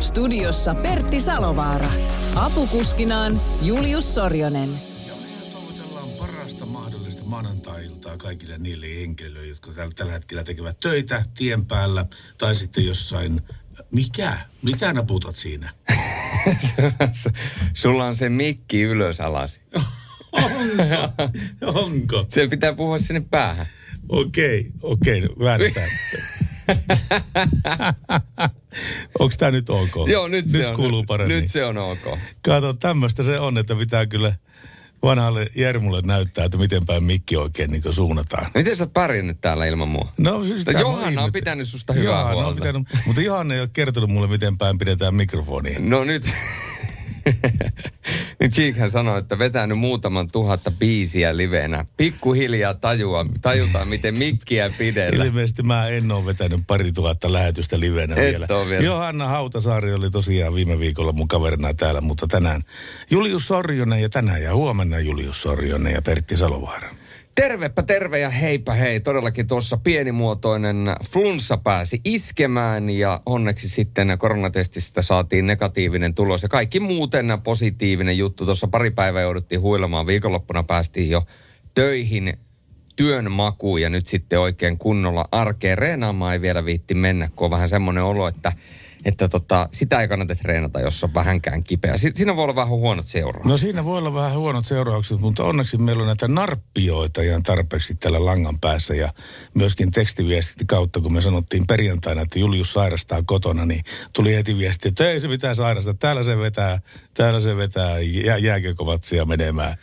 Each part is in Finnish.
Studiossa Pertti Salovaara. Apukuskinaan Julius Sorjonen. Ja me toivotellaan parasta mahdollista maanantai-iltaa kaikille niille henkilöille, jotka täl- tällä hetkellä tekevät töitä tien päällä tai sitten jossain... Mikä? Mitä naputat siinä? Sulla on se mikki ylös alas. Onko? Onko? Siellä pitää puhua sinne päähän. Okei, okei, väännetään. Onko tämä nyt ok? Joo, nyt, nyt se on. kuuluu paremmin. Nyt se on ok. Kato, tämmöistä se on, että pitää kyllä vanhalle Jermulle näyttää, että miten päin mikki oikein niin suunnataan. Miten sä oot pärjännyt täällä ilman mua? No, siis No, Johanna on pitänyt susta hyvää Johanna on huolta. pitänyt, mutta Johanna ei ole kertonut mulle, miten päin pidetään mikrofonia. No nyt... nyt Cheekhän sanoi, että vetänyt muutaman tuhatta biisiä livenä. Pikkuhiljaa tajua, tajutaan, miten mikkiä pidellä. Ilmeisesti mä en ole vetänyt pari tuhatta lähetystä livenä Et vielä. vielä. Johanna Hautasaari oli tosiaan viime viikolla mun kaverina täällä, mutta tänään Julius Sorjonen ja tänään ja huomenna Julius Sorjonen ja Pertti Salovaara. Tervepä terve ja heipä hei. Todellakin tuossa pienimuotoinen flunssa pääsi iskemään ja onneksi sitten koronatestistä saatiin negatiivinen tulos. Ja kaikki muuten positiivinen juttu. Tuossa pari päivää jouduttiin huilemaan. Viikonloppuna päästiin jo töihin työn makuun ja nyt sitten oikein kunnolla arkeen. Reenaamaan ei vielä viitti mennä, kun on vähän semmoinen olo, että, että tota, sitä ei kannata treenata, jos on vähänkään kipeä. Si- siinä voi olla vähän huonot seuraukset. No siinä voi olla vähän huonot seuraukset, mutta onneksi meillä on näitä narppioita ihan tarpeeksi tällä langan päässä ja myöskin tekstiviestit kautta, kun me sanottiin perjantaina, että Julius sairastaa kotona, niin tuli heti viesti, että ei se pitää sairastaa, täällä se vetää, täällä se vetää jää, jääkökovatsia menemään.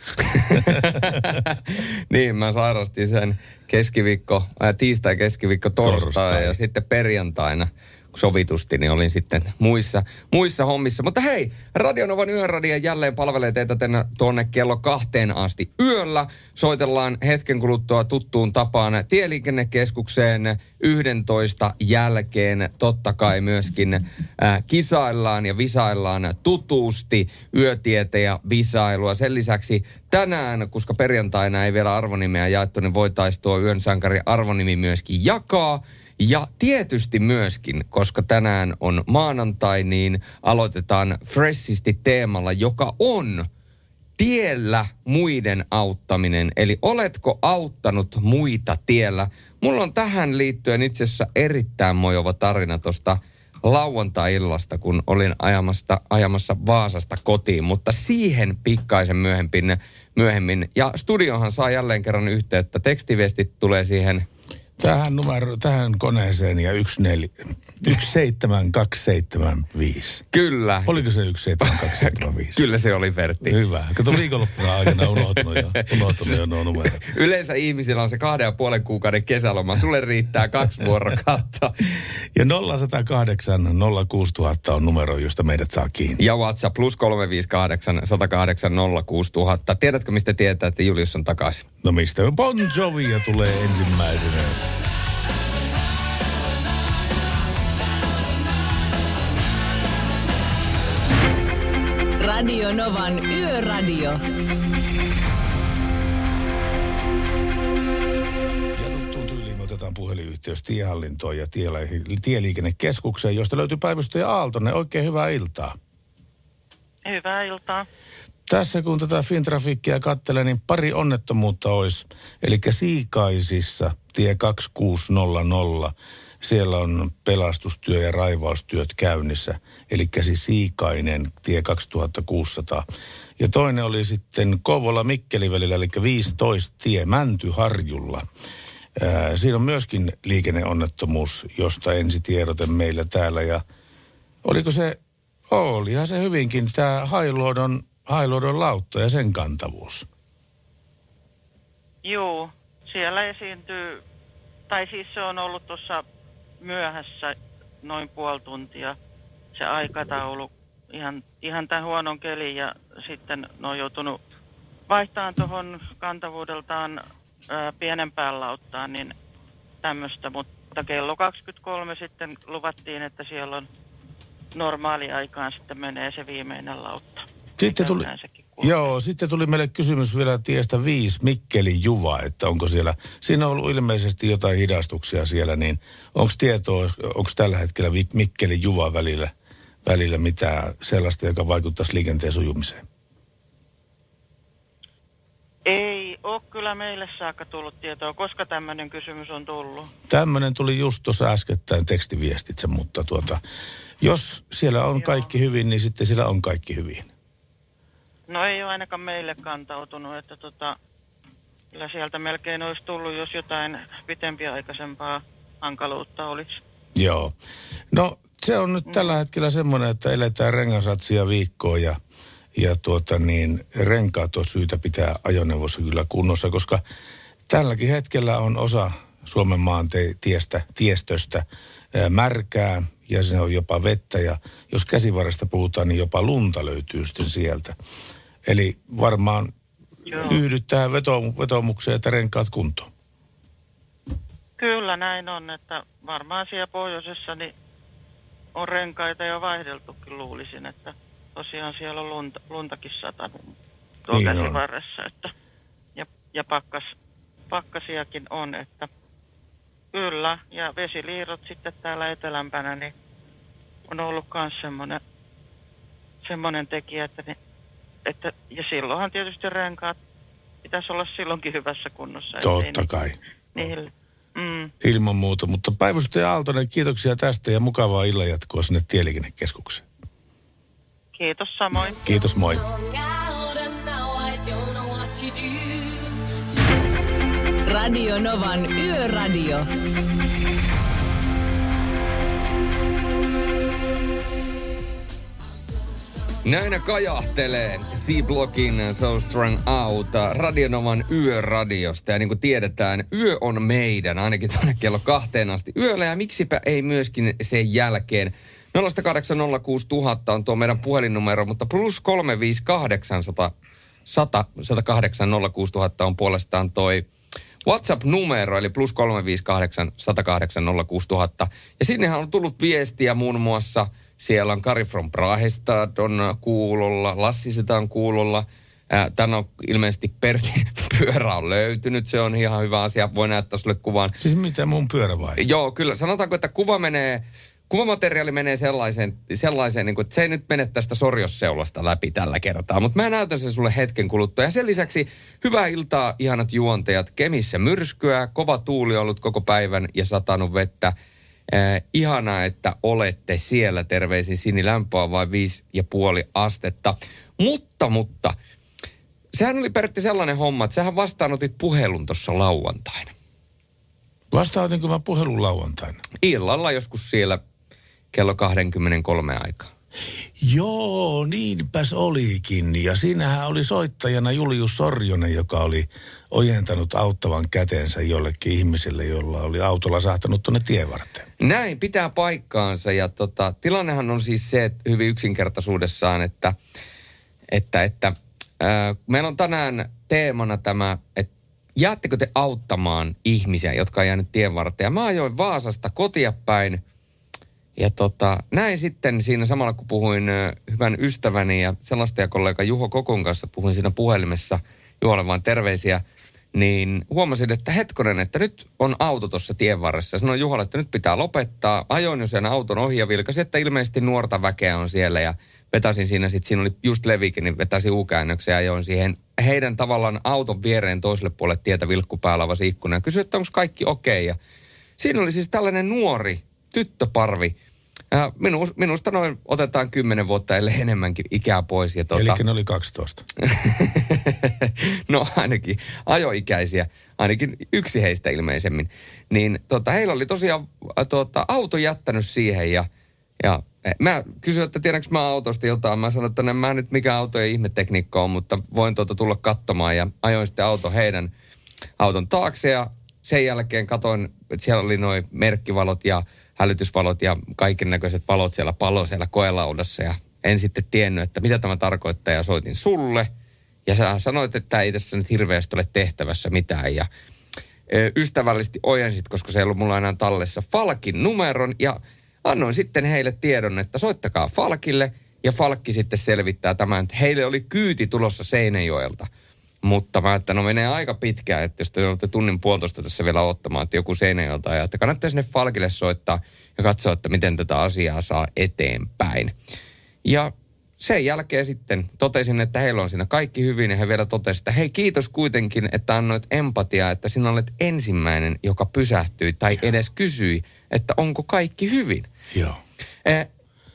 niin, mä sairastin sen keskiviikko, äh, tiistai, keskiviikko, torstai, Torstai. ja sitten perjantaina sovitusti, niin olin sitten muissa, muissa hommissa. Mutta hei, Radionovan yöradio jälleen palvelee teitä tänne tuonne kello kahteen asti yöllä. Soitellaan hetken kuluttua tuttuun tapaan Tieliikennekeskukseen 11 jälkeen. Totta kai myöskin äh, kisaillaan ja visaillaan tutusti yötietä ja visailua. Sen lisäksi tänään, koska perjantaina ei vielä arvonimeä jaettu, niin voitaisiin tuo yön sankari arvonimi myöskin jakaa. Ja tietysti myöskin, koska tänään on maanantai, niin aloitetaan Freshisti teemalla, joka on tiellä muiden auttaminen. Eli oletko auttanut muita tiellä? Mulla on tähän liittyen itse asiassa erittäin mojova tarina tuosta lauantai-illasta, kun olin ajamassa, ajamassa Vaasasta kotiin, mutta siihen pikkaisen myöhemmin, myöhemmin. Ja studiohan saa jälleen kerran yhteyttä. Tekstiviestit tulee siihen Tähän, numero, tähän koneeseen ja 17275. Kyllä. Oliko se 17275? Kyllä se oli Vertti. Hyvä. Kato viikonloppuna aikana unohtunut jo, unohtunut jo nuo numerot. Yleensä ihmisillä on se kahden ja puolen kuukauden kesäloma. Sulle riittää kaksi vuorokautta. Ja 0108 06000 on numero, josta meidät saa kiinni. Ja WhatsApp plus 358 108 06000. Tiedätkö, mistä tietää, että Julius on takaisin? No mistä? Bon Jovia tulee ensimmäisenä. Radio Novan Yöradio. Ja tuttuun tyyliin me otetaan puhelinyhteys tiehallintoon ja tieli- tieliikennekeskukseen, josta löytyy päivystäjä Aaltonen. Oikein hyvää iltaa. Hyvää iltaa. Tässä kun tätä Fintrafikkia katselee, niin pari onnettomuutta olisi. Eli Siikaisissa tie 2600. Siellä on pelastustyö ja raivaustyöt käynnissä. Eli siis Siikainen tie 2600. Ja toinen oli sitten Kouvola-Mikkeli välillä, eli 15 tie Mäntyharjulla. Ää, Siinä on myöskin liikenneonnettomuus, josta ensitiedote meillä täällä. Ja oliko se, olihan se hyvinkin tämä Hailuodon, Hailuodon lautta ja sen kantavuus. Juu, siellä esiintyy, tai siis se on ollut tuossa myöhässä noin puoli tuntia se aikataulu, ihan, ihan tämän huonon kelin ja sitten ne on joutunut vaihtamaan tuohon kantavuudeltaan ää, pienempään lauttaan, niin tämmöistä, mutta kello 23 sitten luvattiin, että siellä on normaali aikaan sitten menee se viimeinen lautta. Sitten tuli. Joo, sitten tuli meille kysymys vielä tiestä 5 Mikkeli Juva, että onko siellä, siinä on ollut ilmeisesti jotain hidastuksia siellä, niin onko tietoa, onko tällä hetkellä Mikkeli Juva välillä, välillä mitään sellaista, joka vaikuttaisi liikenteen sujumiseen? Ei ole kyllä meille saakka tullut tietoa, koska tämmöinen kysymys on tullut. Tämmöinen tuli just tuossa äskettäin tekstiviestitse, mutta tuota, jos siellä on kaikki hyvin, niin sitten siellä on kaikki hyvin. No ei ole ainakaan meille kantautunut, että tota, kyllä sieltä melkein olisi tullut, jos jotain pitempiaikaisempaa hankaluutta olisi. Joo. No se on nyt tällä hetkellä semmoinen, että eletään rengasatsia viikkoa ja, ja tuota niin, renkaat on syytä pitää ajoneuvossa kyllä kunnossa, koska tälläkin hetkellä on osa Suomen maan te- tiestä, tiestöstä ää, märkää ja se on jopa vettä ja jos käsivarresta puhutaan, niin jopa lunta löytyy sitten sieltä. Eli varmaan Joo. yhdyt tähän veto- vetomukseen, että renkaat kuntoon. Kyllä näin on, että varmaan siellä pohjoisessa niin on renkaita jo vaihdeltukin luulisin, että tosiaan siellä on lunta, luntakin satanut tuolla Niin käsivarressa, että ja, ja pakkas, pakkasiakin on, että kyllä, ja vesiliirrot sitten täällä etelämpänä, niin on ollut myös semmoinen, semmoinen tekijä, että, ne, että ja silloinhan tietysti renkaat pitäisi olla silloinkin hyvässä kunnossa. Totta kai. Niille. Mm. Ilman muuta, mutta päivystäjä Aaltonen, kiitoksia tästä ja mukavaa illanjatkoa sinne Tieliikennekeskukseen. Kiitos samoin. Kiitos, moi. Radio Novan Yöradio. Näinä kajahtelee C-Blockin So Strong Out Radionovan yöradiosta. Ja niin kuin tiedetään, yö on meidän, ainakin tuonne kello kahteen asti yöllä. Ja miksipä ei myöskin sen jälkeen. 0806000 on tuo meidän puhelinnumero, mutta plus 358 100, 100, 108 06000 on puolestaan toi WhatsApp-numero, eli plus 358 108 06000. Ja sinnehän on tullut viestiä muun muassa, siellä on Kari from Prahestad on kuulolla, Lassi sitä on kuulolla. Ää, Tänne on ilmeisesti Pertin pyörä on löytynyt, se on ihan hyvä asia. Voi näyttää sulle kuvan. Siis mitä mun pyörä vai? Joo, kyllä. Sanotaanko, että kuva menee, kuvamateriaali menee sellaiseen, sellaiseen niin kuin, että se ei nyt mene tästä sorjosseulasta läpi tällä kertaa. Mutta mä näytän sen sulle hetken kuluttua. Ja sen lisäksi hyvää iltaa, ihanat juontajat. Kemissä myrskyä, kova tuuli on ollut koko päivän ja satanut vettä. Äh, ihanaa, että olette siellä. Terveisin Sini lämpöä vain viisi ja puoli astetta. Mutta, mutta, sehän oli Pertti sellainen homma, että sähän vastaanotit puhelun tuossa lauantaina. Vastaanotinko mä puhelun lauantaina? illalla joskus siellä kello 23 aikaa. Joo, niinpäs olikin. Ja siinähän oli soittajana Julius Sorjonen, joka oli ojentanut auttavan kätensä jollekin ihmiselle, jolla oli autolla sahtanut tuonne tievarteen. Näin pitää paikkaansa ja tota, tilannehan on siis se että hyvin yksinkertaisuudessaan, että, että, että ää, meillä on tänään teemana tämä, että jäättekö te auttamaan ihmisiä, jotka on jäänyt tien varteen. Ja mä ajoin Vaasasta kotia päin ja tota, näin sitten siinä samalla kun puhuin hyvän ystäväni ja kollega Juho Kokon kanssa puhuin siinä puhelimessa Juholle vaan terveisiä, niin huomasin, että hetkonen, että nyt on auto tuossa tien varressa. Sanoin Juholle, että nyt pitää lopettaa. Ajoin jo sen auton ohi ja vilkasin, että ilmeisesti nuorta väkeä on siellä ja vetäsin siinä sitten, siinä oli just levikin, niin vetäsin U-käännöksen ja ajoin siihen heidän tavallaan auton viereen toiselle puolelle tietä vilkku päällä avasi ikkuna ja kysyin, että onko kaikki okei. Ja siinä oli siis tällainen nuori tyttöparvi. Ja minu, minusta noin otetaan kymmenen vuotta, ellei enemmänkin ikää pois. Ja tota, Eli ne oli 12. no ainakin ajoikäisiä, ainakin yksi heistä ilmeisemmin. Niin tota, heillä oli tosiaan tota, auto jättänyt siihen ja, ja eh, mä kysyin, että tiedänkö mä autosta jotain. Mä sanoin, että en mä nyt mikä auto ja ihmetekniikka on, mutta voin tuota tulla katsomaan ja ajoin sitten auto heidän auton taakse ja sen jälkeen katoin, että siellä oli noin merkkivalot ja hälytysvalot ja kaiken näköiset valot siellä palo siellä koelaudassa ja en sitten tiennyt, että mitä tämä tarkoittaa ja soitin sulle. Ja sä sanoit, että ei tässä nyt hirveästi ole tehtävässä mitään ja ystävällisesti ojensit, koska se ei ollut mulla enää tallessa Falkin numeron ja annoin sitten heille tiedon, että soittakaa Falkille ja Falkki sitten selvittää tämän, että heille oli kyyti tulossa Seinäjoelta. Mutta mä että no menee aika pitkään, että jos te joudutte tunnin puolitoista tässä vielä ottamaan, että joku Seinäjoelta ja että kannattaa sinne Falkille soittaa ja katsoa, että miten tätä asiaa saa eteenpäin. Ja sen jälkeen sitten totesin, että heillä on siinä kaikki hyvin ja he vielä totesivat, että hei kiitos kuitenkin, että annoit empatiaa, että sinä olet ensimmäinen, joka pysähtyi tai edes kysyi, että onko kaikki hyvin. Joo. Eh,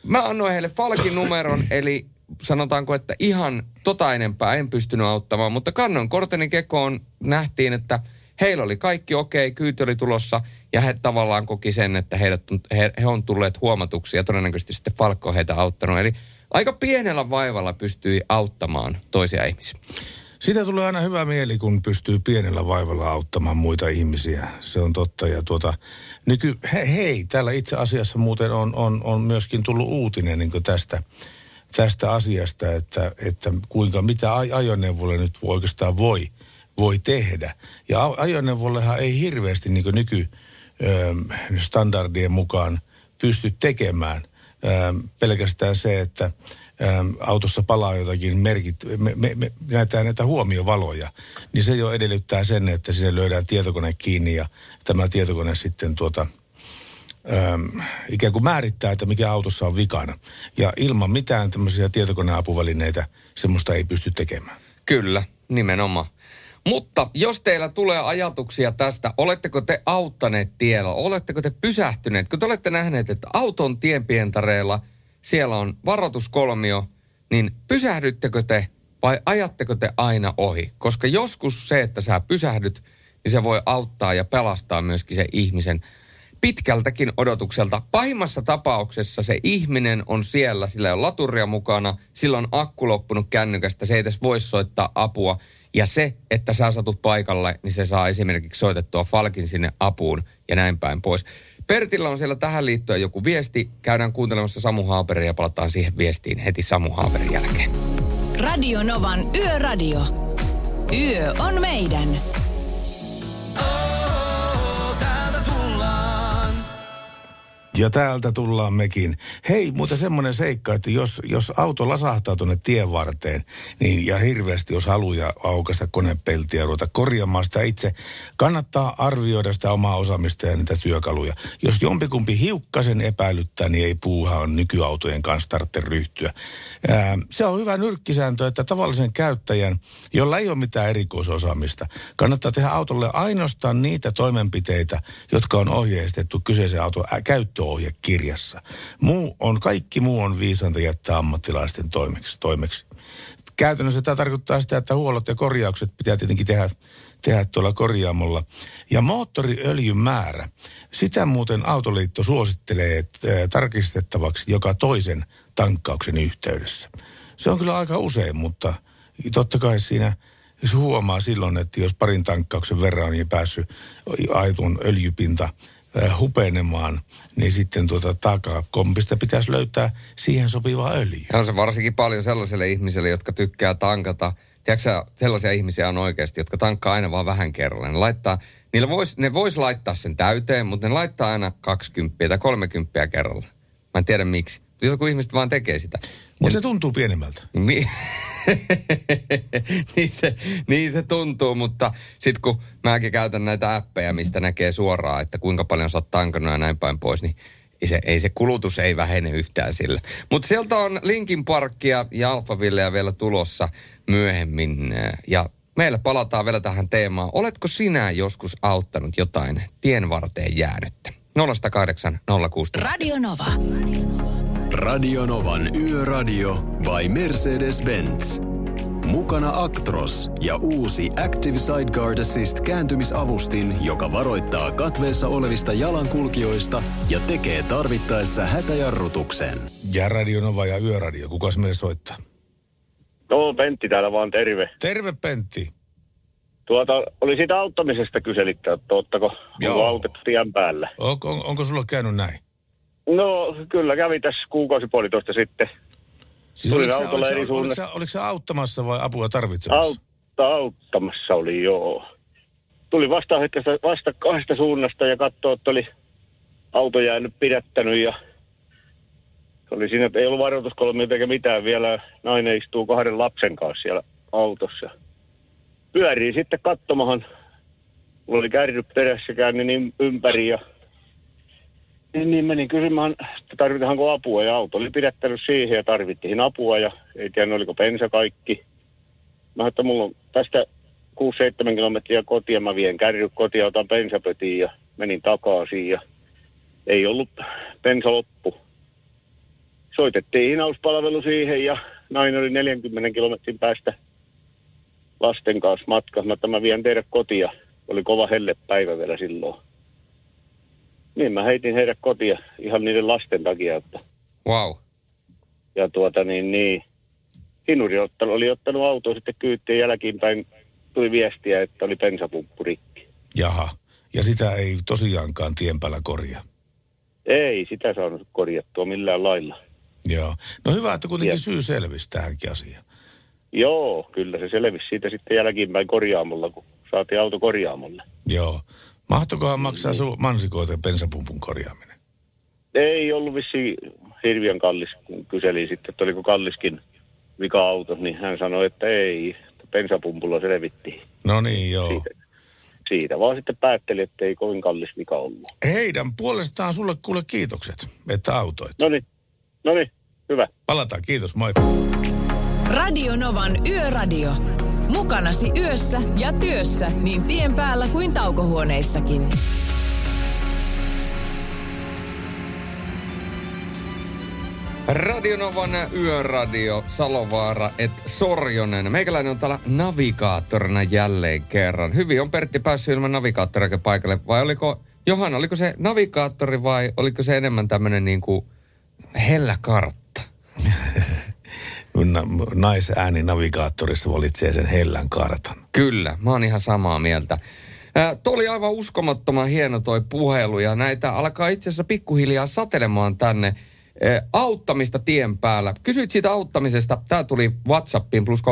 mä annoin heille Falkin numeron, eli sanotaanko, että ihan tota enempää en pystynyt auttamaan, mutta kannon korteni kekoon nähtiin, että heillä oli kaikki okei, okay, kyyti oli tulossa ja he tavallaan koki sen, että heidät, he, he on tulleet huomatuksi ja todennäköisesti sitten Falkko on heitä auttanut. Eli aika pienellä vaivalla pystyi auttamaan toisia ihmisiä. Siitä tulee aina hyvä mieli, kun pystyy pienellä vaivalla auttamaan muita ihmisiä. Se on totta. Ja tuota, nyky, he, hei, täällä itse asiassa muuten on, on, on myöskin tullut uutinen niin tästä, tästä asiasta, että, että kuinka, mitä ajoneuvolle nyt oikeastaan voi, voi tehdä. Ja ajoneuvollehan ei hirveästi niin nyky standardien mukaan pysty tekemään pelkästään se, että autossa palaa jotakin merkit, me, me, me, näitä, näitä huomiovaloja, niin se jo edellyttää sen, että sinne löydään tietokone kiinni ja tämä tietokone sitten tuota, äm, ikään kuin määrittää, että mikä autossa on vikana. Ja ilman mitään tämmöisiä tietokoneapuvälineitä semmoista ei pysty tekemään. Kyllä, nimenomaan. Mutta jos teillä tulee ajatuksia tästä, oletteko te auttaneet tiellä, oletteko te pysähtyneet, kun te olette nähneet, että auton tienpientareella siellä on varoituskolmio, niin pysähdyttekö te vai ajatteko te aina ohi? Koska joskus se, että sä pysähdyt, niin se voi auttaa ja pelastaa myöskin se ihmisen pitkältäkin odotukselta. Pahimmassa tapauksessa se ihminen on siellä, sillä on laturia mukana, sillä on akku loppunut kännykästä, se ei edes voi soittaa apua. Ja se, että sä satut paikalle, niin se saa esimerkiksi soitettua Falkin sinne apuun ja näin päin pois. Pertillä on siellä tähän liittyen joku viesti. Käydään kuuntelemassa Samu Haaperia ja palataan siihen viestiin heti Samu Haaperin jälkeen. Radio Novan Yöradio. Yö on meidän. Ja täältä tullaan mekin. Hei, mutta semmoinen seikka, että jos, jos auto lasahtaa tuonne tien varteen, niin ja hirveästi jos haluaa aukaista konepeltiä ja ruveta korjaamaan sitä itse, kannattaa arvioida sitä omaa osaamista ja niitä työkaluja. Jos jompikumpi hiukkasen epäilyttää, niin ei puuhaa nykyautojen kanssa tarvitse ryhtyä. Ää, se on hyvä nyrkkisääntö, että tavallisen käyttäjän, jolla ei ole mitään erikoisosaamista, kannattaa tehdä autolle ainoastaan niitä toimenpiteitä, jotka on ohjeistettu kyseisen auton käyttö käyttöohjekirjassa. Muu on, kaikki muu on viisanta jättää ammattilaisten toimeksi. toimeksi. Käytännössä tämä tarkoittaa sitä, että huollot ja korjaukset pitää tietenkin tehdä, tehdä tuolla korjaamolla. Ja moottoriöljyn määrä, sitä muuten Autoliitto suosittelee että, tarkistettavaksi joka toisen tankkauksen yhteydessä. Se on kyllä aika usein, mutta totta kai siinä huomaa silloin, että jos parin tankkauksen verran on niin päässyt aitun öljypinta hupenemaan, niin sitten tuota takakompista pitäisi löytää siihen sopivaa öljyä. Ja on se varsinkin paljon sellaiselle ihmiselle, jotka tykkää tankata. Tiedätkö sellaisia ihmisiä on oikeasti, jotka tankkaa aina vaan vähän kerralla. Ne, laittaa, niillä vois, ne vois laittaa sen täyteen, mutta ne laittaa aina 20 tai 30 kerralla. Mä en tiedä miksi. Jotkut ihmiset vaan tekee sitä. Mutta se tuntuu pienemmältä. Mi- niin, se, niin se tuntuu, mutta sitten kun mäkin käytän näitä appeja, mistä näkee suoraan, että kuinka paljon sä oot tankannut ja näin päin pois, niin ei se, ei se kulutus ei vähene yhtään sillä. Mutta sieltä on Linkin Parkia ja Alphavillea vielä tulossa myöhemmin. Ja meillä palataan vielä tähän teemaan. Oletko sinä joskus auttanut jotain tien varteen jäänyttä? 0806000. Radio Nova. Radio Novan Yöradio by Mercedes-Benz. Mukana Actros ja uusi Active Sideguard Assist kääntymisavustin, joka varoittaa katveessa olevista jalankulkijoista ja tekee tarvittaessa hätäjarrutuksen. Ja Radio Nova ja Yöradio, kuka meille soittaa? No, Pentti täällä vaan, terve. Terve Pentti. Tuota, oli siitä auttamisesta kyselitte, että oottako, onko autettu tien päällä. Onko, on, onko sulla käynyt näin? No kyllä kävi tässä kuukausi puolitoista sitten. Siis Tulin oliko, sä, autolla oliko, sä, oliko, sä, oliko sä auttamassa vai apua tarvitsemassa? Autta, auttamassa oli, joo. Tuli vasta, vasta kahdesta suunnasta ja katsoi, että oli auto jäänyt pidättänyt ja oli siinä, että ei ollut varoituskolmia eikä mitään vielä. Nainen istuu kahden lapsen kanssa siellä autossa. Pyörii sitten katsomahan. Mulla oli kärry perässä käännin niin ympäri ja niin, niin menin kysymään, tarvitaanko apua ja auto oli pidättänyt siihen ja tarvittiin apua ja ei tiedä oliko pensa kaikki. Mä että mulla on tästä 6-7 kilometriä kotia, mä vien kärry kotia, otan bensapötiin ja menin takaisin ja ei ollut bensa loppu. Soitettiin hinauspalvelu siihen ja nainen oli 40 kilometrin päästä lasten kanssa matkassa. Mä, että mä vien teidät kotia. Oli kova hellepäivä vielä silloin. Niin mä heitin heidät kotia ihan niiden lasten takia. Että, Wow. ja tuota niin, niin Hinuri ottanut, oli ottanut auto sitten kyyttiin jälkeenpäin. Tuli viestiä, että oli bensapumppu rikki. Jaha. Ja sitä ei tosiaankaan tien päällä korjaa. Ei sitä saanut korjattua millään lailla. Joo. No hyvä, että kuitenkin Ja- syy selvisi tähänkin asiaan. Joo, kyllä se selvisi siitä sitten jälkeenpäin korjaamolla, kun saatiin auto korjaamolle. Joo. Mahtokohan maksaa su mansikoita bensapumpun korjaaminen? Ei ollut vissi hirviön kallis, kun kyselin sitten, että oliko kalliskin vika-auto, niin hän sanoi, että ei, että bensapumpulla selvittiin. No niin, joo. Siitä, siitä vaan sitten päätteli, että ei kovin kallis vika ollut. Heidän puolestaan sulle kuule kiitokset, että autoit. No niin, no niin, hyvä. Palataan, kiitos, moi. Radio Novan Yöradio. Mukanasi yössä ja työssä niin tien päällä kuin taukohuoneissakin. Radionovan yöradio Salovaara et Sorjonen. Meikäläinen on täällä navigaattorina jälleen kerran. Hyvin on Pertti päässyt ilman navigaattoriakin paikalle. Vai oliko, Johanna, oliko se navigaattori vai oliko se enemmän tämmöinen niin kuin hellä kartta? Na- Naisääni navigaattorissa valitsee sen hellän kartan. Kyllä, mä oon ihan samaa mieltä. Tuo oli aivan uskomattoman hieno toi puhelu ja näitä alkaa itse asiassa pikkuhiljaa satelemaan tänne auttamista tien päällä. Kysyit siitä auttamisesta. Tämä tuli Whatsappiin plus 358806000.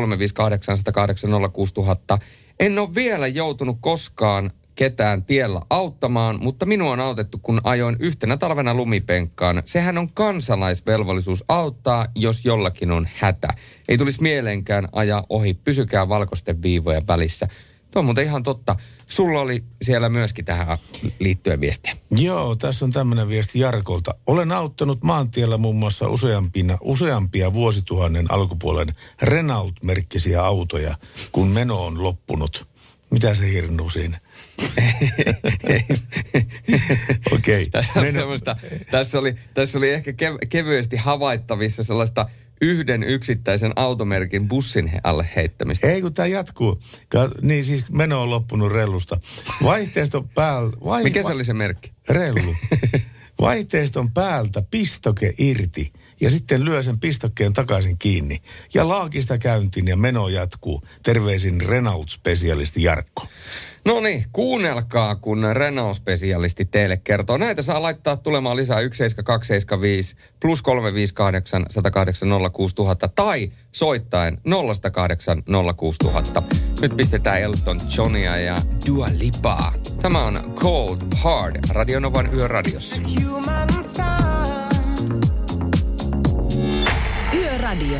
En ole vielä joutunut koskaan ketään tiellä auttamaan, mutta minua on autettu, kun ajoin yhtenä talvena lumipenkkaan. Sehän on kansalaisvelvollisuus auttaa, jos jollakin on hätä. Ei tulisi mieleenkään ajaa ohi, pysykää valkoisten viivojen välissä. Tuo on muuten ihan totta. Sulla oli siellä myöskin tähän liittyen viestiä. Joo, tässä on tämmöinen viesti Jarkolta. Olen auttanut maantiellä muun muassa useampina, useampia vuosituhannen alkupuolen Renault-merkkisiä autoja, kun meno on loppunut. Mitä se hirnu siinä? Okei. Tässä, Meno- semmoista, tässä, oli, tässä oli ehkä kev- kevyesti havaittavissa sellaista yhden yksittäisen automerkin bussin alle heittämistä. Ei, kun tämä jatkuu. Ka- Niin siis meno on loppunut rellusta. Vaihteiston päällä... Vai, Mikä se oli se merkki? Rellu. Vaihteiston päältä pistoke irti ja sitten lyö sen pistokkeen takaisin kiinni. Ja laakista käyntiin ja meno jatkuu. Terveisin Renault-spesialisti Jarkko. No niin, kuunnelkaa, kun Renault-spesialisti teille kertoo. Näitä saa laittaa tulemaan lisää 17275 plus 358 108 06000 tai soittaen 0108 06000. Nyt pistetään Elton Johnia ja Dua Lipaa. Tämä on Cold Hard Radionovan yöradiossa. Yöradio.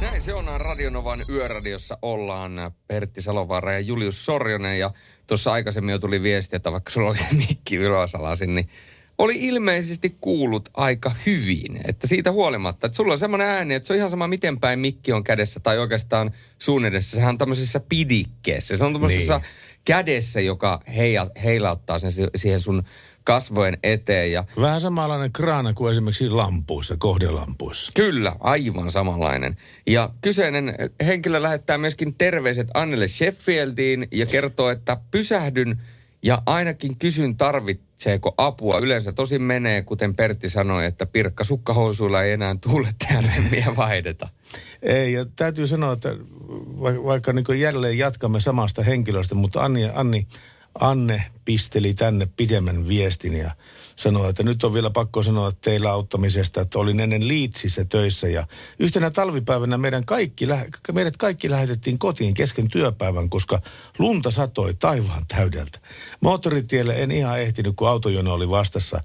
Näin se on Radionovan yöradiossa ollaan Pertti Salovaara ja Julius Sorjonen ja tuossa aikaisemmin jo tuli viesti, että vaikka sulla oli mikki ylösalasin, niin oli ilmeisesti kuullut aika hyvin. Että siitä huolimatta, että sulla on semmoinen ääni, että se on ihan sama miten päin mikki on kädessä tai oikeastaan suun edessä. Sehän on tämmöisessä pidikkeessä. Se on tämmöisessä niin. kädessä, joka heija, heilauttaa sen si- siihen sun kasvojen eteen ja Vähän samanlainen kraana kuin esimerkiksi lampuissa, kohdelampuissa. Kyllä, aivan samanlainen. Ja kyseinen henkilö lähettää myöskin terveiset Annelle Sheffieldiin ja kertoo, että pysähdyn ja ainakin kysyn tarvitseeko apua. Yleensä tosin menee, kuten Pertti sanoi, että pirkka sukkahousuilla ei enää ja remmiä vaihdeta. Ei, ja täytyy sanoa, että vaikka, vaikka niin jälleen jatkamme samasta henkilöstä, mutta Anni, Anni, Anne pisteli tänne pidemmän viestin ja sanoi, että nyt on vielä pakko sanoa teillä auttamisesta, että olin ennen Liitsissä töissä ja yhtenä talvipäivänä meidän kaikki, meidät kaikki lähetettiin kotiin kesken työpäivän, koska lunta satoi taivaan täydeltä. Moottoritielle en ihan ehtinyt, kun autojono oli vastassa.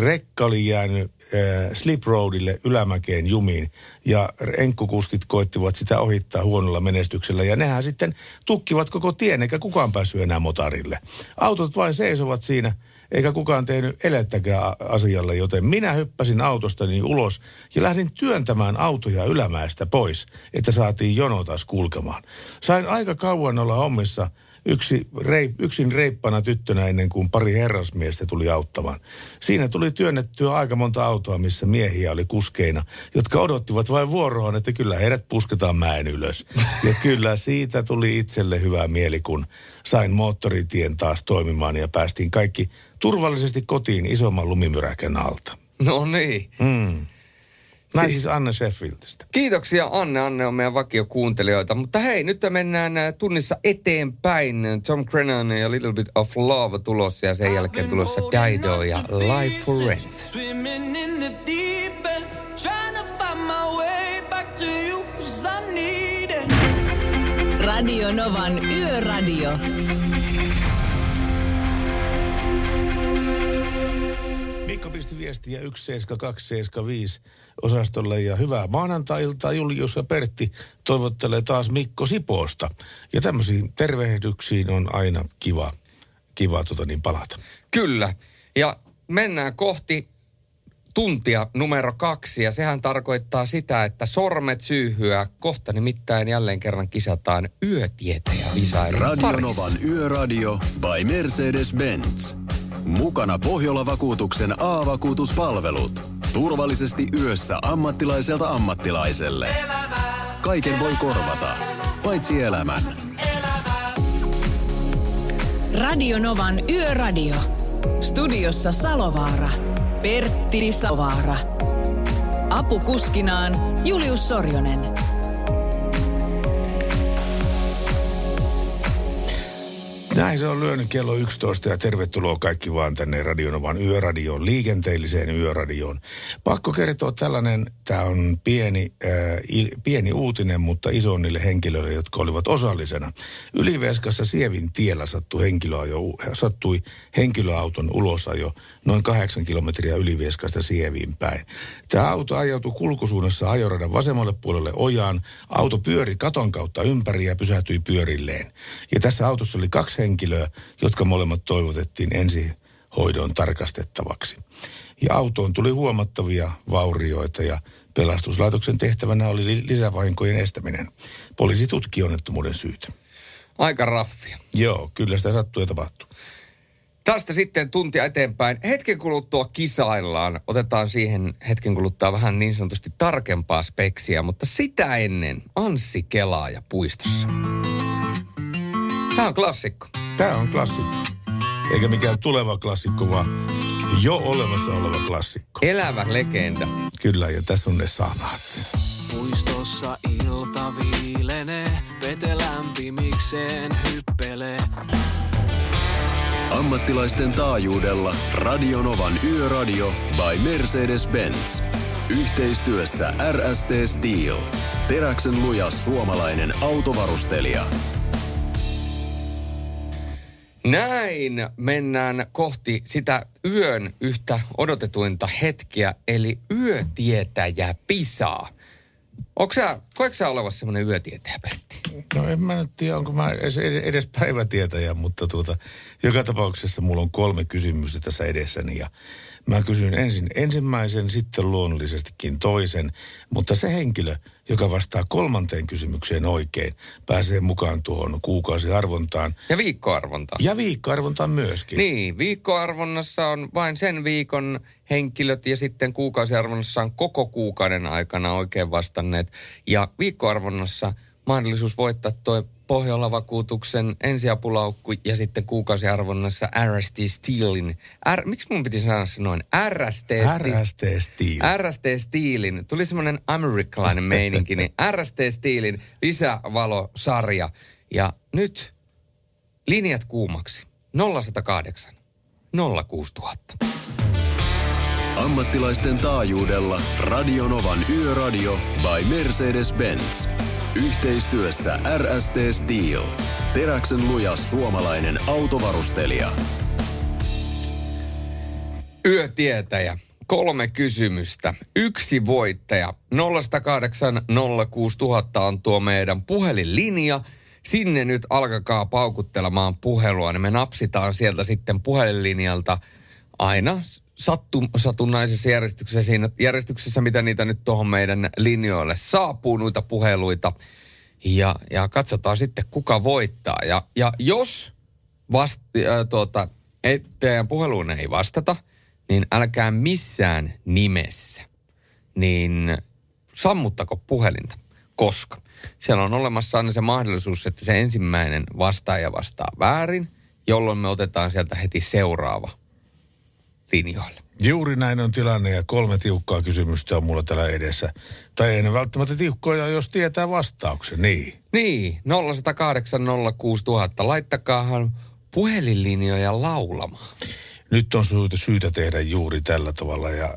Rekka oli jäänyt ää, slip roadille ylämäkeen jumiin ja enkkukuskit koittivat sitä ohittaa huonolla menestyksellä ja nehän sitten tukkivat koko tien eikä kukaan päässyt enää motarille. Autot vain seisovat siinä eikä kukaan tehnyt elettäkään asialle, joten minä hyppäsin autostani ulos ja lähdin työntämään autoja ylämäestä pois, että saatiin jono taas kulkemaan. Sain aika kauan olla hommissa yksi reip, yksin reippana tyttönä ennen kuin pari herrasmiestä tuli auttamaan. Siinä tuli työnnettyä aika monta autoa, missä miehiä oli kuskeina, jotka odottivat vain vuoroon, että kyllä heidät pusketaan mäen ylös. Ja kyllä siitä tuli itselle hyvä mieli, kun sain moottoritien taas toimimaan ja päästiin kaikki turvallisesti kotiin isomman lumimyräkän alta. No niin. Mm. Näin siis Anne Sheffieldistä. Kiitoksia Anne. Anne on meidän vakiokuuntelijoita. Mutta hei, nyt mennään äh, tunnissa eteenpäin. Tom Crennan ja Little Bit of Love tulossa ja sen jälkeen tulossa Dido ja Life for Rent. Swimming in the viestiä 17275 osastolle ja hyvää maanantai-iltaa Julius ja Pertti toivottelee taas Mikko Sipoosta. Ja tämmöisiin tervehdyksiin on aina kiva, kiva tota niin palata. Kyllä. Ja mennään kohti tuntia numero kaksi ja sehän tarkoittaa sitä, että sormet syyhyä. Kohta nimittäin jälleen kerran kisataan yötietäjä visailun Radio parissa. Novan Yöradio by Mercedes-Benz. Mukana Pohjola-vakuutuksen A-vakuutuspalvelut. Turvallisesti yössä ammattilaiselta ammattilaiselle. Kaiken voi korvata, paitsi elämän. Radio Novan Yöradio. Studiossa Salovaara. Pertti Salovaara. Apukuskinaan Julius Sorjonen. Näin se on lyönyt kello 11 ja tervetuloa kaikki vaan tänne Radionovan yöradioon, liikenteelliseen yöradioon. Pakko kertoa tällainen, tämä on pieni, äh, il, pieni uutinen, mutta iso niille henkilöille, jotka olivat osallisena. Yliveskassa Sievin tiellä sattui, henkilöajo, sattui henkilöauton ulosajo noin kahdeksan kilometriä Ylivieskasta Sieviin päin. Tämä auto ajautui kulkusuunnassa ajoradan vasemmalle puolelle ojaan. Auto pyöri katon kautta ympäri ja pysähtyi pyörilleen. Ja tässä autossa oli kaksi henkilöä, jotka molemmat toivotettiin ensihoidon tarkastettavaksi. Ja autoon tuli huomattavia vaurioita ja pelastuslaitoksen tehtävänä oli li- lisävahinkojen estäminen. Poliisi tutki onnettomuuden syytä. Aika raffia. Joo, kyllä sitä sattuu ja tapahtuu. Tästä sitten tuntia eteenpäin. Hetken kuluttua kisaillaan. Otetaan siihen hetken kuluttua vähän niin sanotusti tarkempaa speksiä, mutta sitä ennen Anssi Kelaaja puistossa. Tämä on klassikko. Tämä on klassikko. Eikä mikään tuleva klassikko, vaan jo olemassa oleva klassikko. Elävä legenda. Kyllä, ja tässä on ne sanat. Puistossa ilta viilenee, vete lämpimikseen hyppelee. Ammattilaisten taajuudella Radionovan Yöradio by Mercedes-Benz. Yhteistyössä RST Steel. Teräksen luja suomalainen autovarustelija. Näin mennään kohti sitä yön yhtä odotetuinta hetkeä, eli yötietäjä Pisaa. Onko sä, koetko sä olevassa semmoinen yötietäjä, Pertti? No en mä nyt tiedä, onko mä edes, edes päivätietäjä, mutta tuota, joka tapauksessa mulla on kolme kysymystä tässä edessäni ja mä kysyn ensin ensimmäisen, sitten luonnollisestikin toisen, mutta se henkilö, joka vastaa kolmanteen kysymykseen oikein, pääsee mukaan tuohon kuukausiarvontaan Ja viikkoarvonta. ja viikkoarvontaan myöskin. Niin, viikkoarvonnassa on vain sen viikon henkilöt ja sitten kuukausiarvonnassa on koko kuukauden aikana oikein vastanneet. Ja viikkoarvonnassa mahdollisuus voittaa tuo Pohjola-vakuutuksen ensiapulaukku ja sitten kuukausiarvonnassa RST Steelin. R, miksi mun piti sanoa se noin? RST, Steel- RST Steel. RST Steelin, tuli semmoinen amerikkalainen meininki, niin RST Steelin lisävalosarja. Ja nyt linjat kuumaksi. 0108 06000. Ammattilaisten taajuudella Radionovan Yöradio by Mercedes-Benz. Yhteistyössä RST Steel. Teräksen luja suomalainen autovarustelija. Yötietäjä. Kolme kysymystä. Yksi voittaja. 0108 06000 on tuo meidän puhelinlinja. Sinne nyt alkakaa paukuttelemaan puhelua, niin me napsitaan sieltä sitten puhelinlinjalta aina sattu, satunnaisessa järjestyksessä, siinä järjestyksessä, mitä niitä nyt tuohon meidän linjoille saapuu, noita puheluita. Ja, ja katsotaan sitten, kuka voittaa. Ja, ja jos vast, äh, tuota, et, teidän puheluun ei vastata, niin älkää missään nimessä, niin sammuttako puhelinta, koska siellä on olemassa aina se mahdollisuus, että se ensimmäinen vastaaja vastaa väärin, jolloin me otetaan sieltä heti seuraava linjoille. Juuri näin on tilanne ja kolme tiukkaa kysymystä on mulla täällä edessä. Tai ei ne välttämättä tiukkoja, jos tietää vastauksen, niin. Niin, 0108 06000. Laittakaahan puhelinlinjoja laulamaan. Nyt on syytä, tehdä juuri tällä tavalla. Ja ää,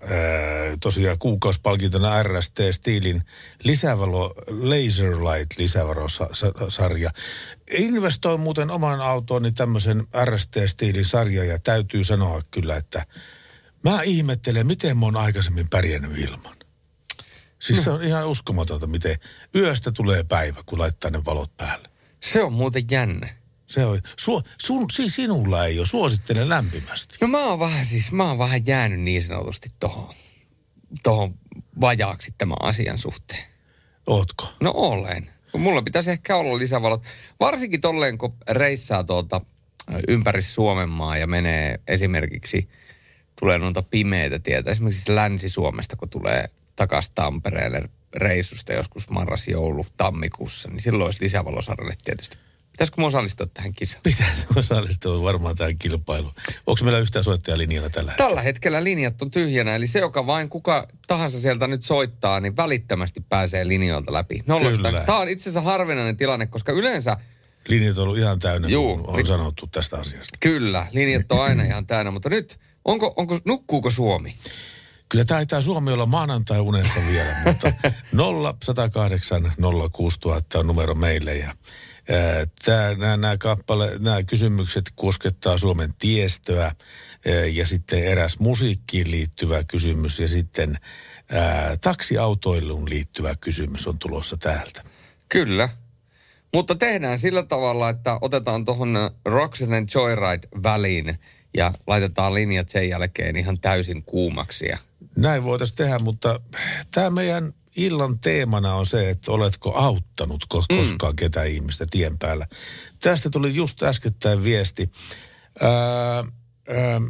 tosiaan kuukausipalkintona RST Steelin lisävalo, Laser Light lisävarosarja. Investoin muuten oman autooni tämmöisen RST Steelin sarja ja täytyy sanoa kyllä, että mä ihmettelen, miten mä oon aikaisemmin pärjännyt ilman. Siis se on ihan uskomatonta, miten yöstä tulee päivä, kun laittaa ne valot päälle. Se on muuten jännä. Se on, su, sun, siis sinulla ei ole, suosittelen lämpimästi. No mä oon vähän siis, mä oon vähän jäänyt niin sanotusti tohon, tohon vajaaksi tämän asian suhteen. Ootko? No olen. Mulla pitäisi ehkä olla lisävalot. Varsinkin tolleen, kun reissaa tuolta ö, ympäri Suomen maa ja menee esimerkiksi, tulee noita pimeitä tietä. Esimerkiksi Länsi-Suomesta, kun tulee takaisin Tampereelle reissusta joskus marras, joulu, tammikuussa, niin silloin olisi lisävalosarjalle tietysti. Pitäisikö mä osallistua tähän kisaan? Pitäisi osallistua varmaan tähän kilpailuun. Onko meillä yhtään soittaja linjalla tällä hetkellä? Tällä hetkellä linjat on tyhjänä, eli se, joka vain kuka tahansa sieltä nyt soittaa, niin välittömästi pääsee linjoilta läpi. Nollasta. Kyllä. Tämä on itse asiassa harvinainen tilanne, koska yleensä, Linjat on ollut ihan täynnä, Juu, on li- sanottu tästä asiasta. kyllä, linjat on aina ihan täynnä, mutta nyt, onko, onko, nukkuuko Suomi? Kyllä taitaa Suomi olla maanantai unessa vielä, mutta 0108 06000 on numero meille ja Nämä, nämä, kappale, nämä kysymykset koskettaa Suomen tiestöä ää, ja sitten eräs musiikkiin liittyvä kysymys ja sitten ää, taksiautoiluun liittyvä kysymys on tulossa täältä. Kyllä. Mutta tehdään sillä tavalla, että otetaan tuohon Roxanne Joyride väliin ja laitetaan linjat sen jälkeen ihan täysin kuumaksi. Ja Näin voitaisiin tehdä, mutta tämä meidän illan teemana on se, että oletko auttanut ko- koskaan mm. ketään ihmistä tien päällä. Tästä tuli just äskettäin viesti. Ää, ää,